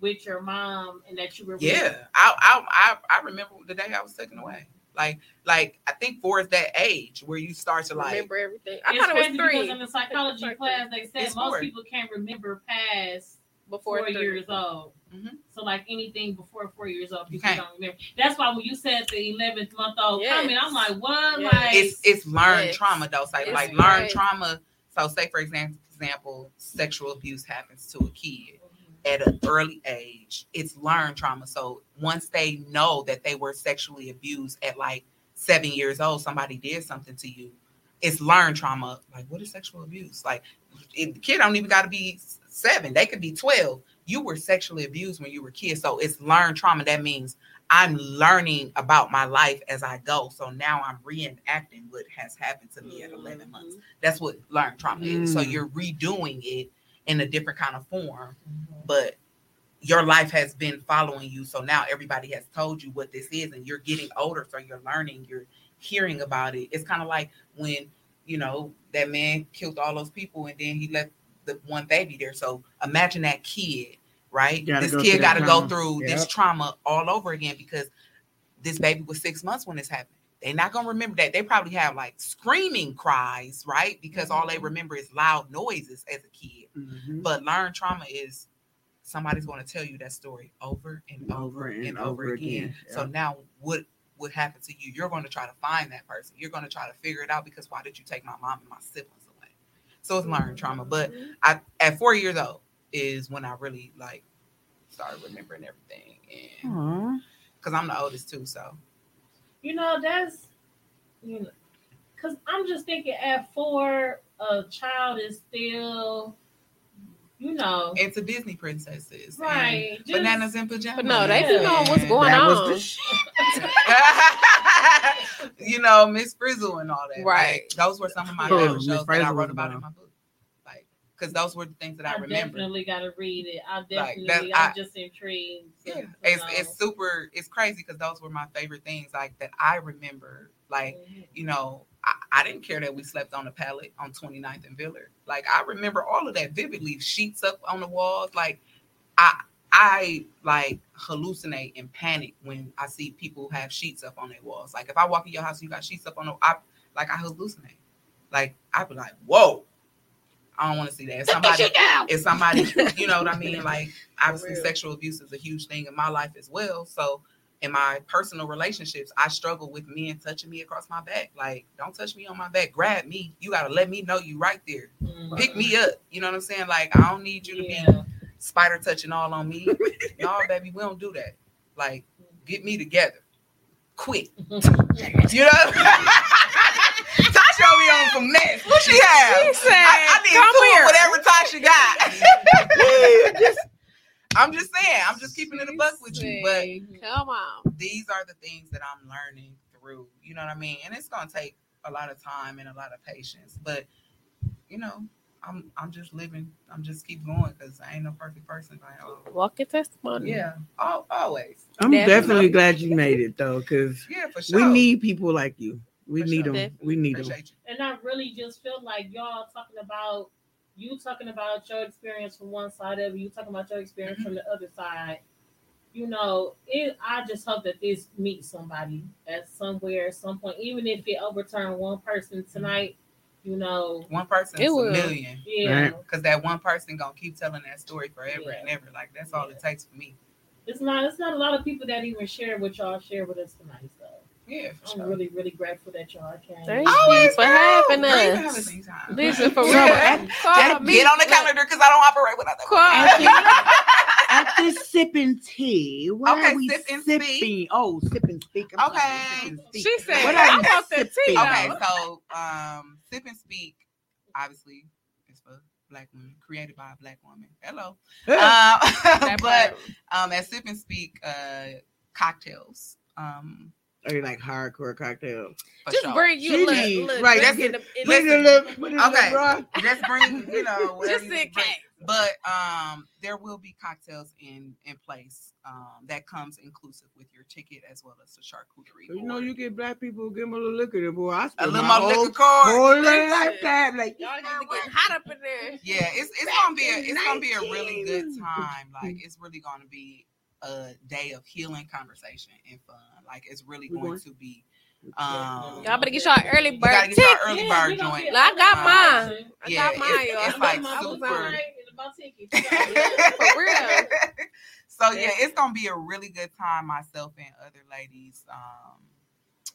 with your mom and that you were with- Yeah, I, I I I remember the day I was taken away. Like like I think four is that age where you start to like Remember everything. I It's thought it crazy was three. because in the psychology class they said It's most four. people can't remember past before four three. years old. Mhm. So like anything before four years old, You people can't. don't remember. That's why when you said the eleventh month old Yes. coming, I'm like, what? Yes. Like it's it's learned Yes. trauma though. So It's like learned right. trauma. So say for example, example, sexual abuse happens to a kid at an early age. It's learned trauma. So once they know that they were sexually abused at like seven years old, somebody did something to you. It's learned trauma. Like what is sexual abuse? Like it, the kid don't even got to be seven. They could be twelve. You were sexually abused when you were kids. So it's learned trauma. That means I'm learning about my life as I go. So now I'm reenacting what has happened to me at 11 months. That's what learned trauma is. So Mm. you're redoing it in a different kind of form, but your life has been following you. So now everybody has told you what this is, and you're getting older. So you're learning, you're hearing about it. It's kind of like when, you know, that man killed all those people and then he left the one baby there. So imagine that kid, right? This go kid got to go through this trauma all over again because this baby was six months when this happened. They're not gonna remember that. They probably have like screaming cries, right? Because all they remember is loud noises as a kid. Mhm. But learned trauma is somebody's going to tell you that story over and over, Over and and, over, over again. again, So now what would happen to you? You're going to try to find that person. You're going to try to figure it out because why did you take my mom and my siblings? So it's learned mm-hmm. trauma. But mm-hmm. I at four years old is when I really like started remembering everything, and because I'm the oldest too, so. You know, that's you know, because I'm just thinking at four, a child is still, you know, into Disney princesses, and right? just- bananas in pajamas. But no, they do know what's and- going That was on. the sh- you know, Miss Frizzle and all that. Right. Like, those were some of my favorite Miss shows that I wrote about in my book. Like, because those were the things that I, I remember. definitely got to read it. I definitely, that- I'm I- just intrigued. Yeah, it's know. it's super. It's crazy because those were my favorite things. Like that I remember. Like Mhm. you know, I, I didn't care that we slept on a pallet on 29th and Villard. Like I remember all of that vividly. Sheets up on the walls. Like I I like hallucinate and panic when I see people have sheets up on their walls. Like if I walk in your house, you got sheets up on the I like I hallucinate. Like I'd be like, whoa. I don't want to see that. If somebody, if somebody, you know what I mean? Like obviously sexual abuse is a huge thing in my life as well. So in my personal relationships, I struggle with men touching me across my back. Like, don't touch me on my back. Grab me. You gotta let me know you right there. Mhm. Pick me up. You know what I'm saying? Like, I don't need you to be spider touching all on me. no, baby, we don't do that. Like, get me together. Quick. You know? Tasha be on some mess. What she have? She said, I, I need "Come two here." of whatever Tasha got. Just- I'm just saying, I'm just keeping it a buck with you. But Come on. these are the things that I'm learning through. You know what I mean? And it's gonna take a lot of time and a lot of patience. But you know, I'm I'm just living. I'm just keep going because I ain't no perfect person. Like, oh, Walking testimony. yeah, al- always. I'm Definitely. definitely glad you made it though, because Yeah, for sure. we need people like you. We For need sure. them. We need them. You. And I really just feel like y'all talking about you talking about your experience from one side of it, you talking about your experience Mm-hmm. from the other side. You know, it. I just hope that this meets somebody at somewhere, at some point, even if it overturn one person tonight. You know, One person It is a million. yeah, Because that one person gonna keep telling that story forever Yeah. and ever. Like that's all it takes for me. it's not. It's not a lot of people that even share what y'all share with us tonight. So Yeah, I'm sure. really, really grateful that y'all came. Thank you Always, for girl. having Girl, you can have us. us anytime. Listen, for So, real. at- Call me. get on the Look, calendar because I don't operate without that. Call me. After sipping tea, what Okay, are we sip and sipping? speak. Oh, sip and speak. I'm Okay. sip and speak. She said, What I want the tea. Okay, so um, sip and speak, obviously, is for black women, created by a black woman. Hello, um, but um, at sip and speak, uh, cocktails. Um, Are you like hardcore cocktail? for Just sure. bring you She look, need- look, right, just that's in the, in Put it the- in the put it in the Okay. bra. Just bring, you know, just in case. But um, there will be cocktails in in place um, that comes inclusive with your ticket as well as the charcuterie. You know, you get black people, give them a little liquor, boy. I spend little my more whole, liquor card. whole life like that. Like, Y'all need to get hot up in there. Yeah, it's it's Back gonna be a, in it's gonna be a really good time. Like it's really gonna be a day of healing, conversation, and fun. Like it's really We going going? to be. Um, Y'all better get y'all early you bird gotta get your ticket. early Yeah, bird we joint. be- Like, I got Um, mine. I yeah, got mine, it's- y'all. it's like I super- on. about tickets. For real. so yeah, it's gonna be a really good time. Myself and other ladies um,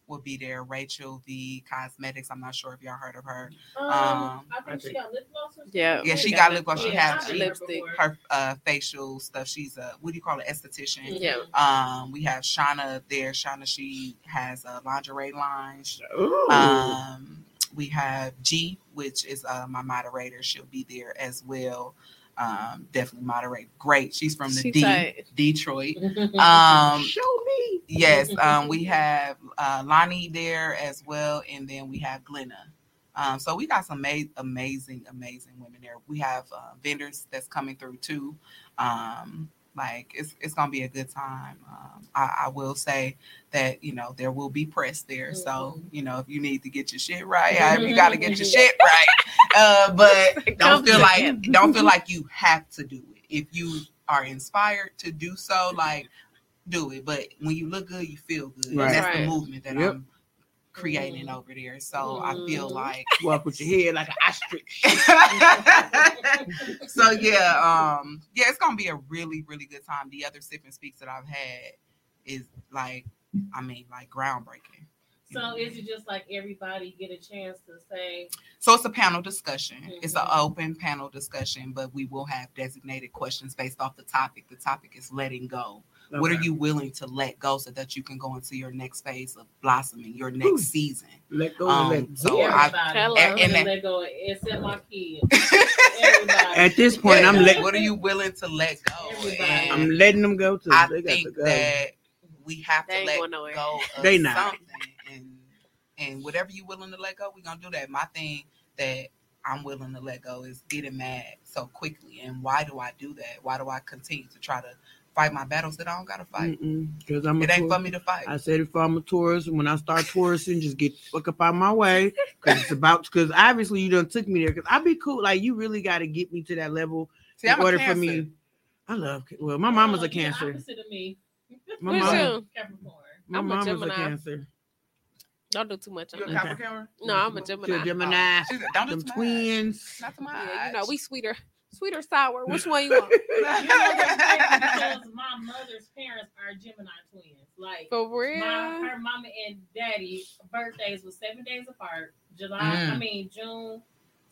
will be there. Rachel V Cosmetics. I'm not sure if y'all heard of her. Um, Um, I I think she got lip gloss. Or Yeah. something. Yeah, she got lip gloss. She Yeah, has she- lipstick. Her uh, facial stuff. She's a what do you call it? Esthetician. Yeah. Um, we have Shauna there. Shauna, she has a lingerie line. Ooh. Um, we have G, which is uh, my moderator. She'll be there as well. Um, definitely moderate. Great. She's from the She D, tight. Detroit. Um, Show me. yes. Um, we have uh, Lonnie there as well, and then we have Glenna. Um, so we got some ma- amazing, amazing women there. We have uh, vendors that's coming through too. Um, like it's it's gonna be a good time. Um, I, I will say that you know there will be press there, so you know if you need to get your shit right, however you got to get your shit right. Uh, but don't feel like don't feel like you have to do it. If you are inspired to do so, like do it. But when you look good, you feel good. Right. And that's Right. the movement that Yep. I'm creating over there. So I feel Mhm. like Walk with your head like an ostrich. so yeah, um, yeah, it's gonna be a really, really good time. The other sip and speaks that I've had is like, I mean, like groundbreaking. So is it just like everybody get a chance to say? So it's a panel discussion. It's an open panel discussion, but we will have designated questions based off the topic. The topic is letting go. What are you willing to let go so that you can go into your next phase of blossoming, your next Ooh. season? Let go Um, and let so go. I- Everybody. Hello. And, And- and- let go. Except my kids. At this point, I'm Yeah, let, what are you willing to let go? Everybody. I'm letting them go too. I they got to think go. that we have They to let go of They not. something, and and whatever you're willing to let go, we're gonna do that. My thing that I'm willing to let go is getting mad so quickly, and why do I do that? Why do I continue to try to fight my battles that I don't gotta fight? Because I'm It ain't tour- for me to fight. I said if I'm a tourist, when I start touristing, just get the fuck up out my way. Because it's about because obviously you done took me there. Because I'd be cool. Like you really got to get me to that level See, in I'm a order for me. I love well, my mama's Oh, a cancer. Opposite of me. My Me mama, too. Capricorn. my I'm a mama's a, Gemini. cancer. Don't do too much You a on that. Capricorn? No, I'm a Gemini. a Gemini. She said, don't do Them too much. twins. Not too much. Yeah, you know, we sweeter, sweeter sour. Which one you want? You know because my mother's parents are Gemini twins. Like For my real? her mama and daddy birthdays was seven days apart. July, Mm. I mean June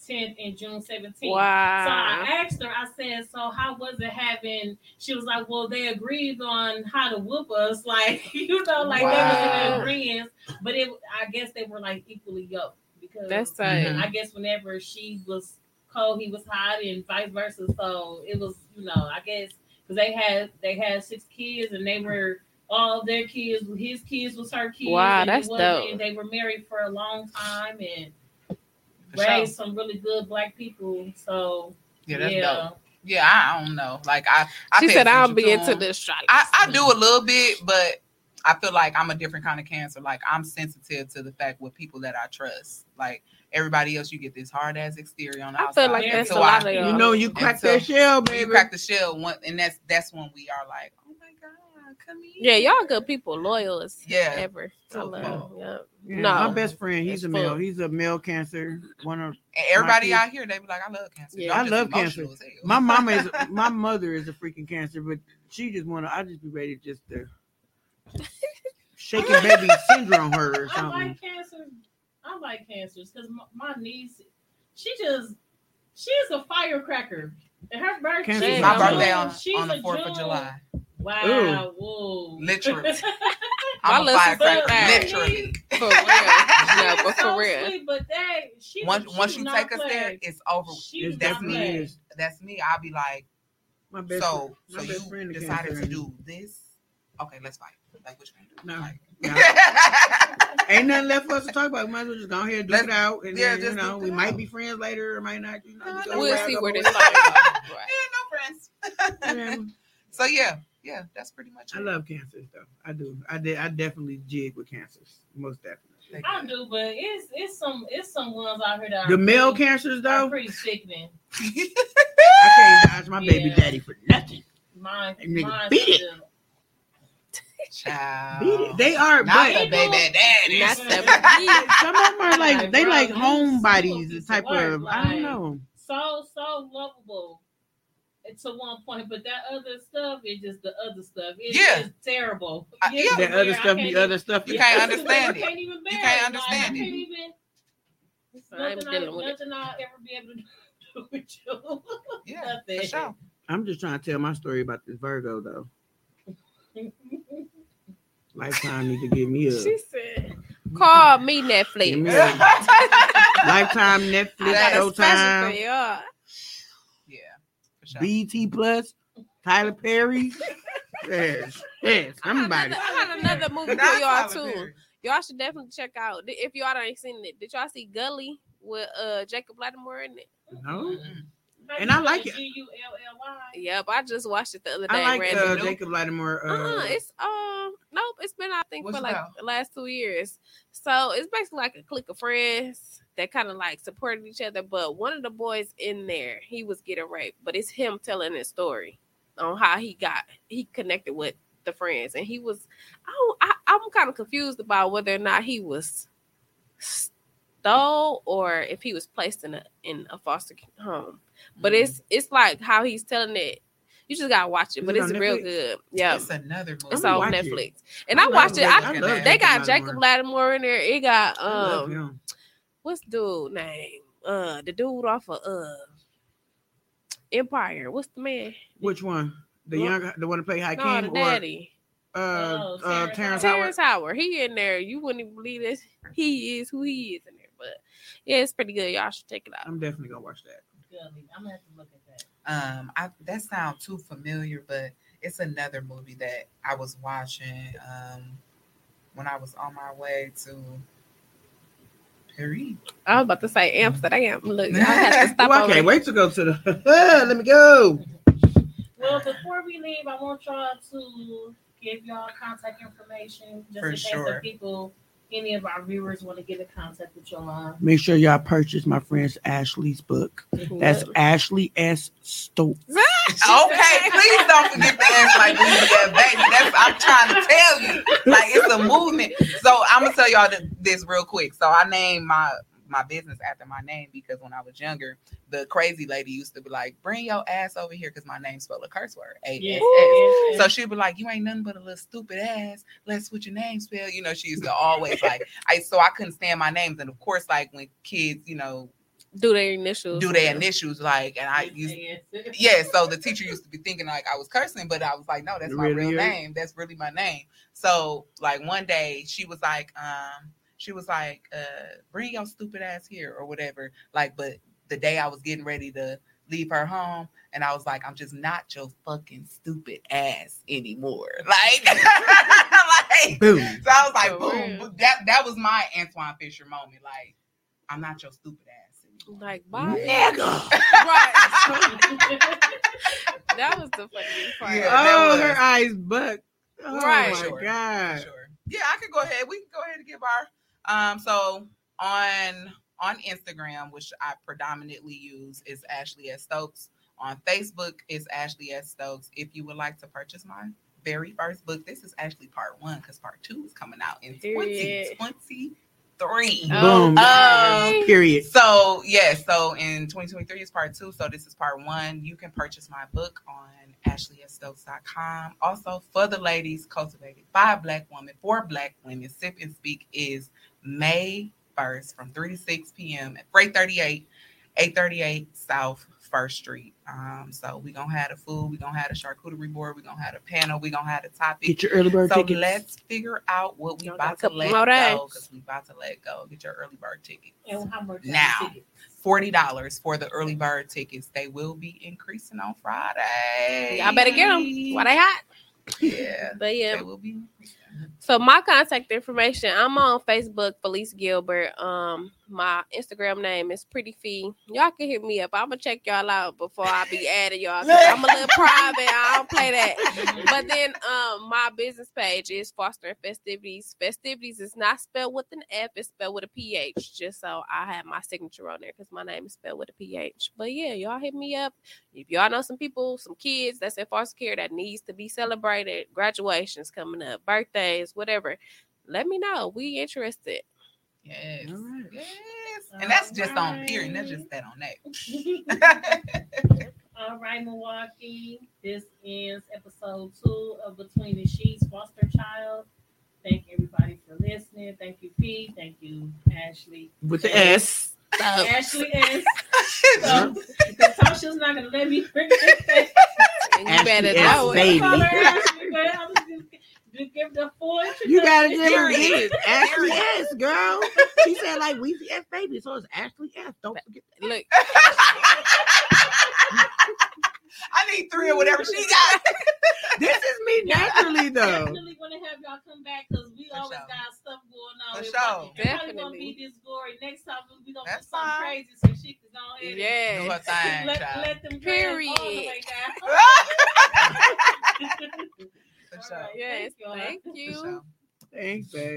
10th and June 17th. Wow. So I asked her, I said, So how was it having she was like, Well, they agreed on how to whoop us, like you know, like they were in agreement. But it I guess they were like equally yoked because That's tight. Mhm. I guess whenever she was cold, he was hot, and vice versa. So it was, you know, I guess because they had they had six kids and they were all their kids, his kids was her kids. Wow, and that's wasn't- dope. And they were married for a long time and For sure. raised some really good black people. So Yeah, that's yeah. dope. Yeah, I don't know. Like I, I She said, "I don't be to into this. the. I, I do a little bit, but I feel like I'm a different kind of cancer. Like I'm sensitive to the fact with people that I trust. Like everybody else, you get this hard ass exterior on the I outside. feel like that's so a lot I- of You y'all. know, you crack so that shell, baby. You crack the shell, one, and that's that's when we are like, oh my god, come here. Yeah, y'all good people, loyal as Yeah. ever. I So love. cool. Yeah. Yeah, No. my best friend, he's a male. full. He's a male cancer. One of And everybody out here, they be like, I love cancer. Yeah. I'm I just love cancer. my mama is my mother is a freaking cancer, but she just wanna. I just be ready just to shaking baby syndrome her or something. I something. like cancer. I like cancers because my, my niece, she just she's a firecracker. And her birthday, she's my a June. birthday on, she's on the fourth of July. Wow, whoa, Literally. I'm a little sister firecracker. died. Literally. For real. Yeah, but so for real. sweet, but that she Once she once you not take us there, it's over. She It do That's me. play. That's me. I'll be like, My best so my so best you is decided to do this? Okay, let's fight. Like what you gonna do? No. Like, No. Ain't nothing left for us to talk about. We might as well just go ahead and do Let's- it out. And yeah, then, you just know, we it might out. be friends later or might not. You know, No, no, We'll see where this goes. Right. yeah, no friends. Yeah, so yeah, yeah, that's pretty much it. I love cancers though. I do. I did. I definitely jig with cancers. Most definitely. They I good. do, but it's it's some it's some ones out here that are The male pretty, cancers are though, pretty sickening. I can't dodge my baby daddy for nothing. Mine, That nigga mine beat it. still- Child. They are, Not but the baby daddy. Not the some of them are like Like, they bro, like homebodies, the type of work, of I don't know. so so lovable to one point, but that other stuff is just the other stuff. It's Yeah. just terrible. Uh, It's yeah. That other stuff, the other stuff. You can't understand it. can't even bear You can't Like, I understand can't it. even. I ain't Nothing, I, dealing with it. nothing I'll ever be able to do with you. Yeah, Nothing. for sure. I'm just trying to tell my story about this Virgo though. Lifetime need to give me a She said, "Call me give Netflix." me a lifetime Netflix got a Showtime y'all. Yeah, for sure. BET Plus Tyler Perry. yes, yes. I got Somebody. another, I got another movie for y'all Tyler too. Perry. Y'all should definitely check out. If y'all ain't seen it, did y'all see Gully with uh Jacob Lattimore in it? No, Mm-mm. And I like it. G U L L Y. Yep, I just watched it the other day. I like uh. Jacob Lattimore. Uh, Uh, it's um nope. It's been I think for like about? the last two years. So it's basically like a clique of friends that kind of like supported each other. But one of the boys in there, he was getting raped, but it's him telling his story on how he got he connected with the friends, and he was. I don't, I, I'm kind of confused about whether or not he was stole or if he was placed in a in a foster home. But Mm-hmm. it's it's like how he's telling it. You just gotta watch it, but it it's real Netflix? good. Yeah, It's another movie. it's I'm on gonna it. Netflix, and I, love watched it. I, I love they got Jacob Jacob Lattimore in there. It got um, him. what's dude name? Uh, the dude off of uh, Empire. What's the man? Which one? The Look. young, the one to play No, Hakeem, the or daddy. uh, Oh, uh, Terrence Terrence Howard? Terrence Howard. He in there. You wouldn't even believe this. He is who he is in there. But yeah, it's pretty good. Y'all should check it out. I'm definitely gonna watch that. Gully. I'm gonna have to look at that. Um, I that sounds too familiar, but it's another movie that I was watching um when I was on my way to Paris. I was about to say Amsterdam. Look, I had to stop Well, I can't wait to go to the. Let me go. Well, before we leave, I want y'all to give y'all contact information just For in case sure. the people, any of our viewers, want to get in contact with y'all. Make sure y'all purchase my friend's Ashley's book. Mm-hmm. That's Ashley S. Stokes. Okay, please don't forget to ask like we that baby. That's I'm trying to tell you. Like it's a movement. So I'm gonna tell y'all this real quick. So I named my my business after my name because when I was younger, the crazy lady used to be like, "Bring your ass over here," because my name spelled a curse word. A S S. So she'd be like, "You ain't nothing but a little stupid ass. Let's switch your name spell." You know, she used to always like, I so I couldn't stand my names, and of course, like when kids, you know, do their initials. do their initials, like, and I used yeah, so the teacher used to be thinking like I was cursing, but I was like, no, that's my Really real is? name. That's really my name. So like one day she was like, um, she was like, uh, bring your stupid ass here or whatever. Like, but the day I was getting ready to leave her home. And I was like, I'm just not your fucking stupid ass anymore. Like, like Boom. so I was like, For boom. real. That that was my Antwone Fisher moment. Like, I'm not your stupid ass anymore. Like, bye. Nigga. Right. that was the funniest part. Yeah. Oh, her eyes buck. Oh Right. my Sure. god. Sure. Yeah, I could go ahead. We can go ahead and give our um so on on Instagram, which I predominantly use, is Ashley S. Stokes. On Facebook is Ashley S. Stokes. If you would like to purchase my very first book, this is actually part one because part two is coming out in Period. 2023. Oh, Boom. okay. Period. So yeah, so in 2023 is part two. So this is part one. You can purchase my book on ashleyestokes.com. Also, for the ladies, cultivated by a black woman for black women. Sip and Speak is May 1st from 3 to 6 p.m. at Freight 38, 838 South First Street. Um, so we're gonna have the food, we're gonna have the charcuterie board, we're gonna have the panel, we're gonna have the topic. Get your early bird So tickets. let's figure out what we Y'all about to let go because we about to let go. Get your early bird tickets. And how much Now. Forty dollars for the early bird tickets. They will be increasing on Friday. Y'all better get them while they hot. Yeah, But yeah, they will be. So my contact information, I'm on Facebook, Felice Gilbert. Um, my Instagram name is Pretty Fee. Y'all can hit me up. I'm gonna check y'all out before I be adding y'all. I'm a little private. I don't play that. But then, um, my business page is Foster and Festivities. Festivities is not spelled with an F; it's spelled with a PH. Just so I have my signature on there because my name is spelled with a PH. But yeah, y'all hit me up if y'all know some people, some kids that's in foster care that needs to be celebrated, graduations coming up, birthdays, whatever, let me know. We interested. Yes, All right. yes, and that's just on Alright. period. That's just that on that. All right, Milwaukee. This ends episode two of Between the Sheets Foster Child. Thank everybody for listening. Thank you, P. Thank you, Ashley. With the S. Ashley S. So, because Tasha's not going to let me forget that. And you Ashley better S. know it. Baby. Call her Ashley, but I'm just gonna give- give the full You gotta give her Period. this. Ashley S, girl. She said like Weezy S baby, so it's Ashley S. Don't forget that. Look, I need three or whatever she got. This is me naturally though. Definitely want to have y'all come back because we For always sure. got stuff going on. For It sure. probably- it probably gonna be this glory. Next time we gonna That's do something fine. crazy so she can go ahead. and Do yeah. her thing, Let, let them Period. Period. all the way down. For All sure. Yes, thank y'all. thank For you. sure. Thanks, babe.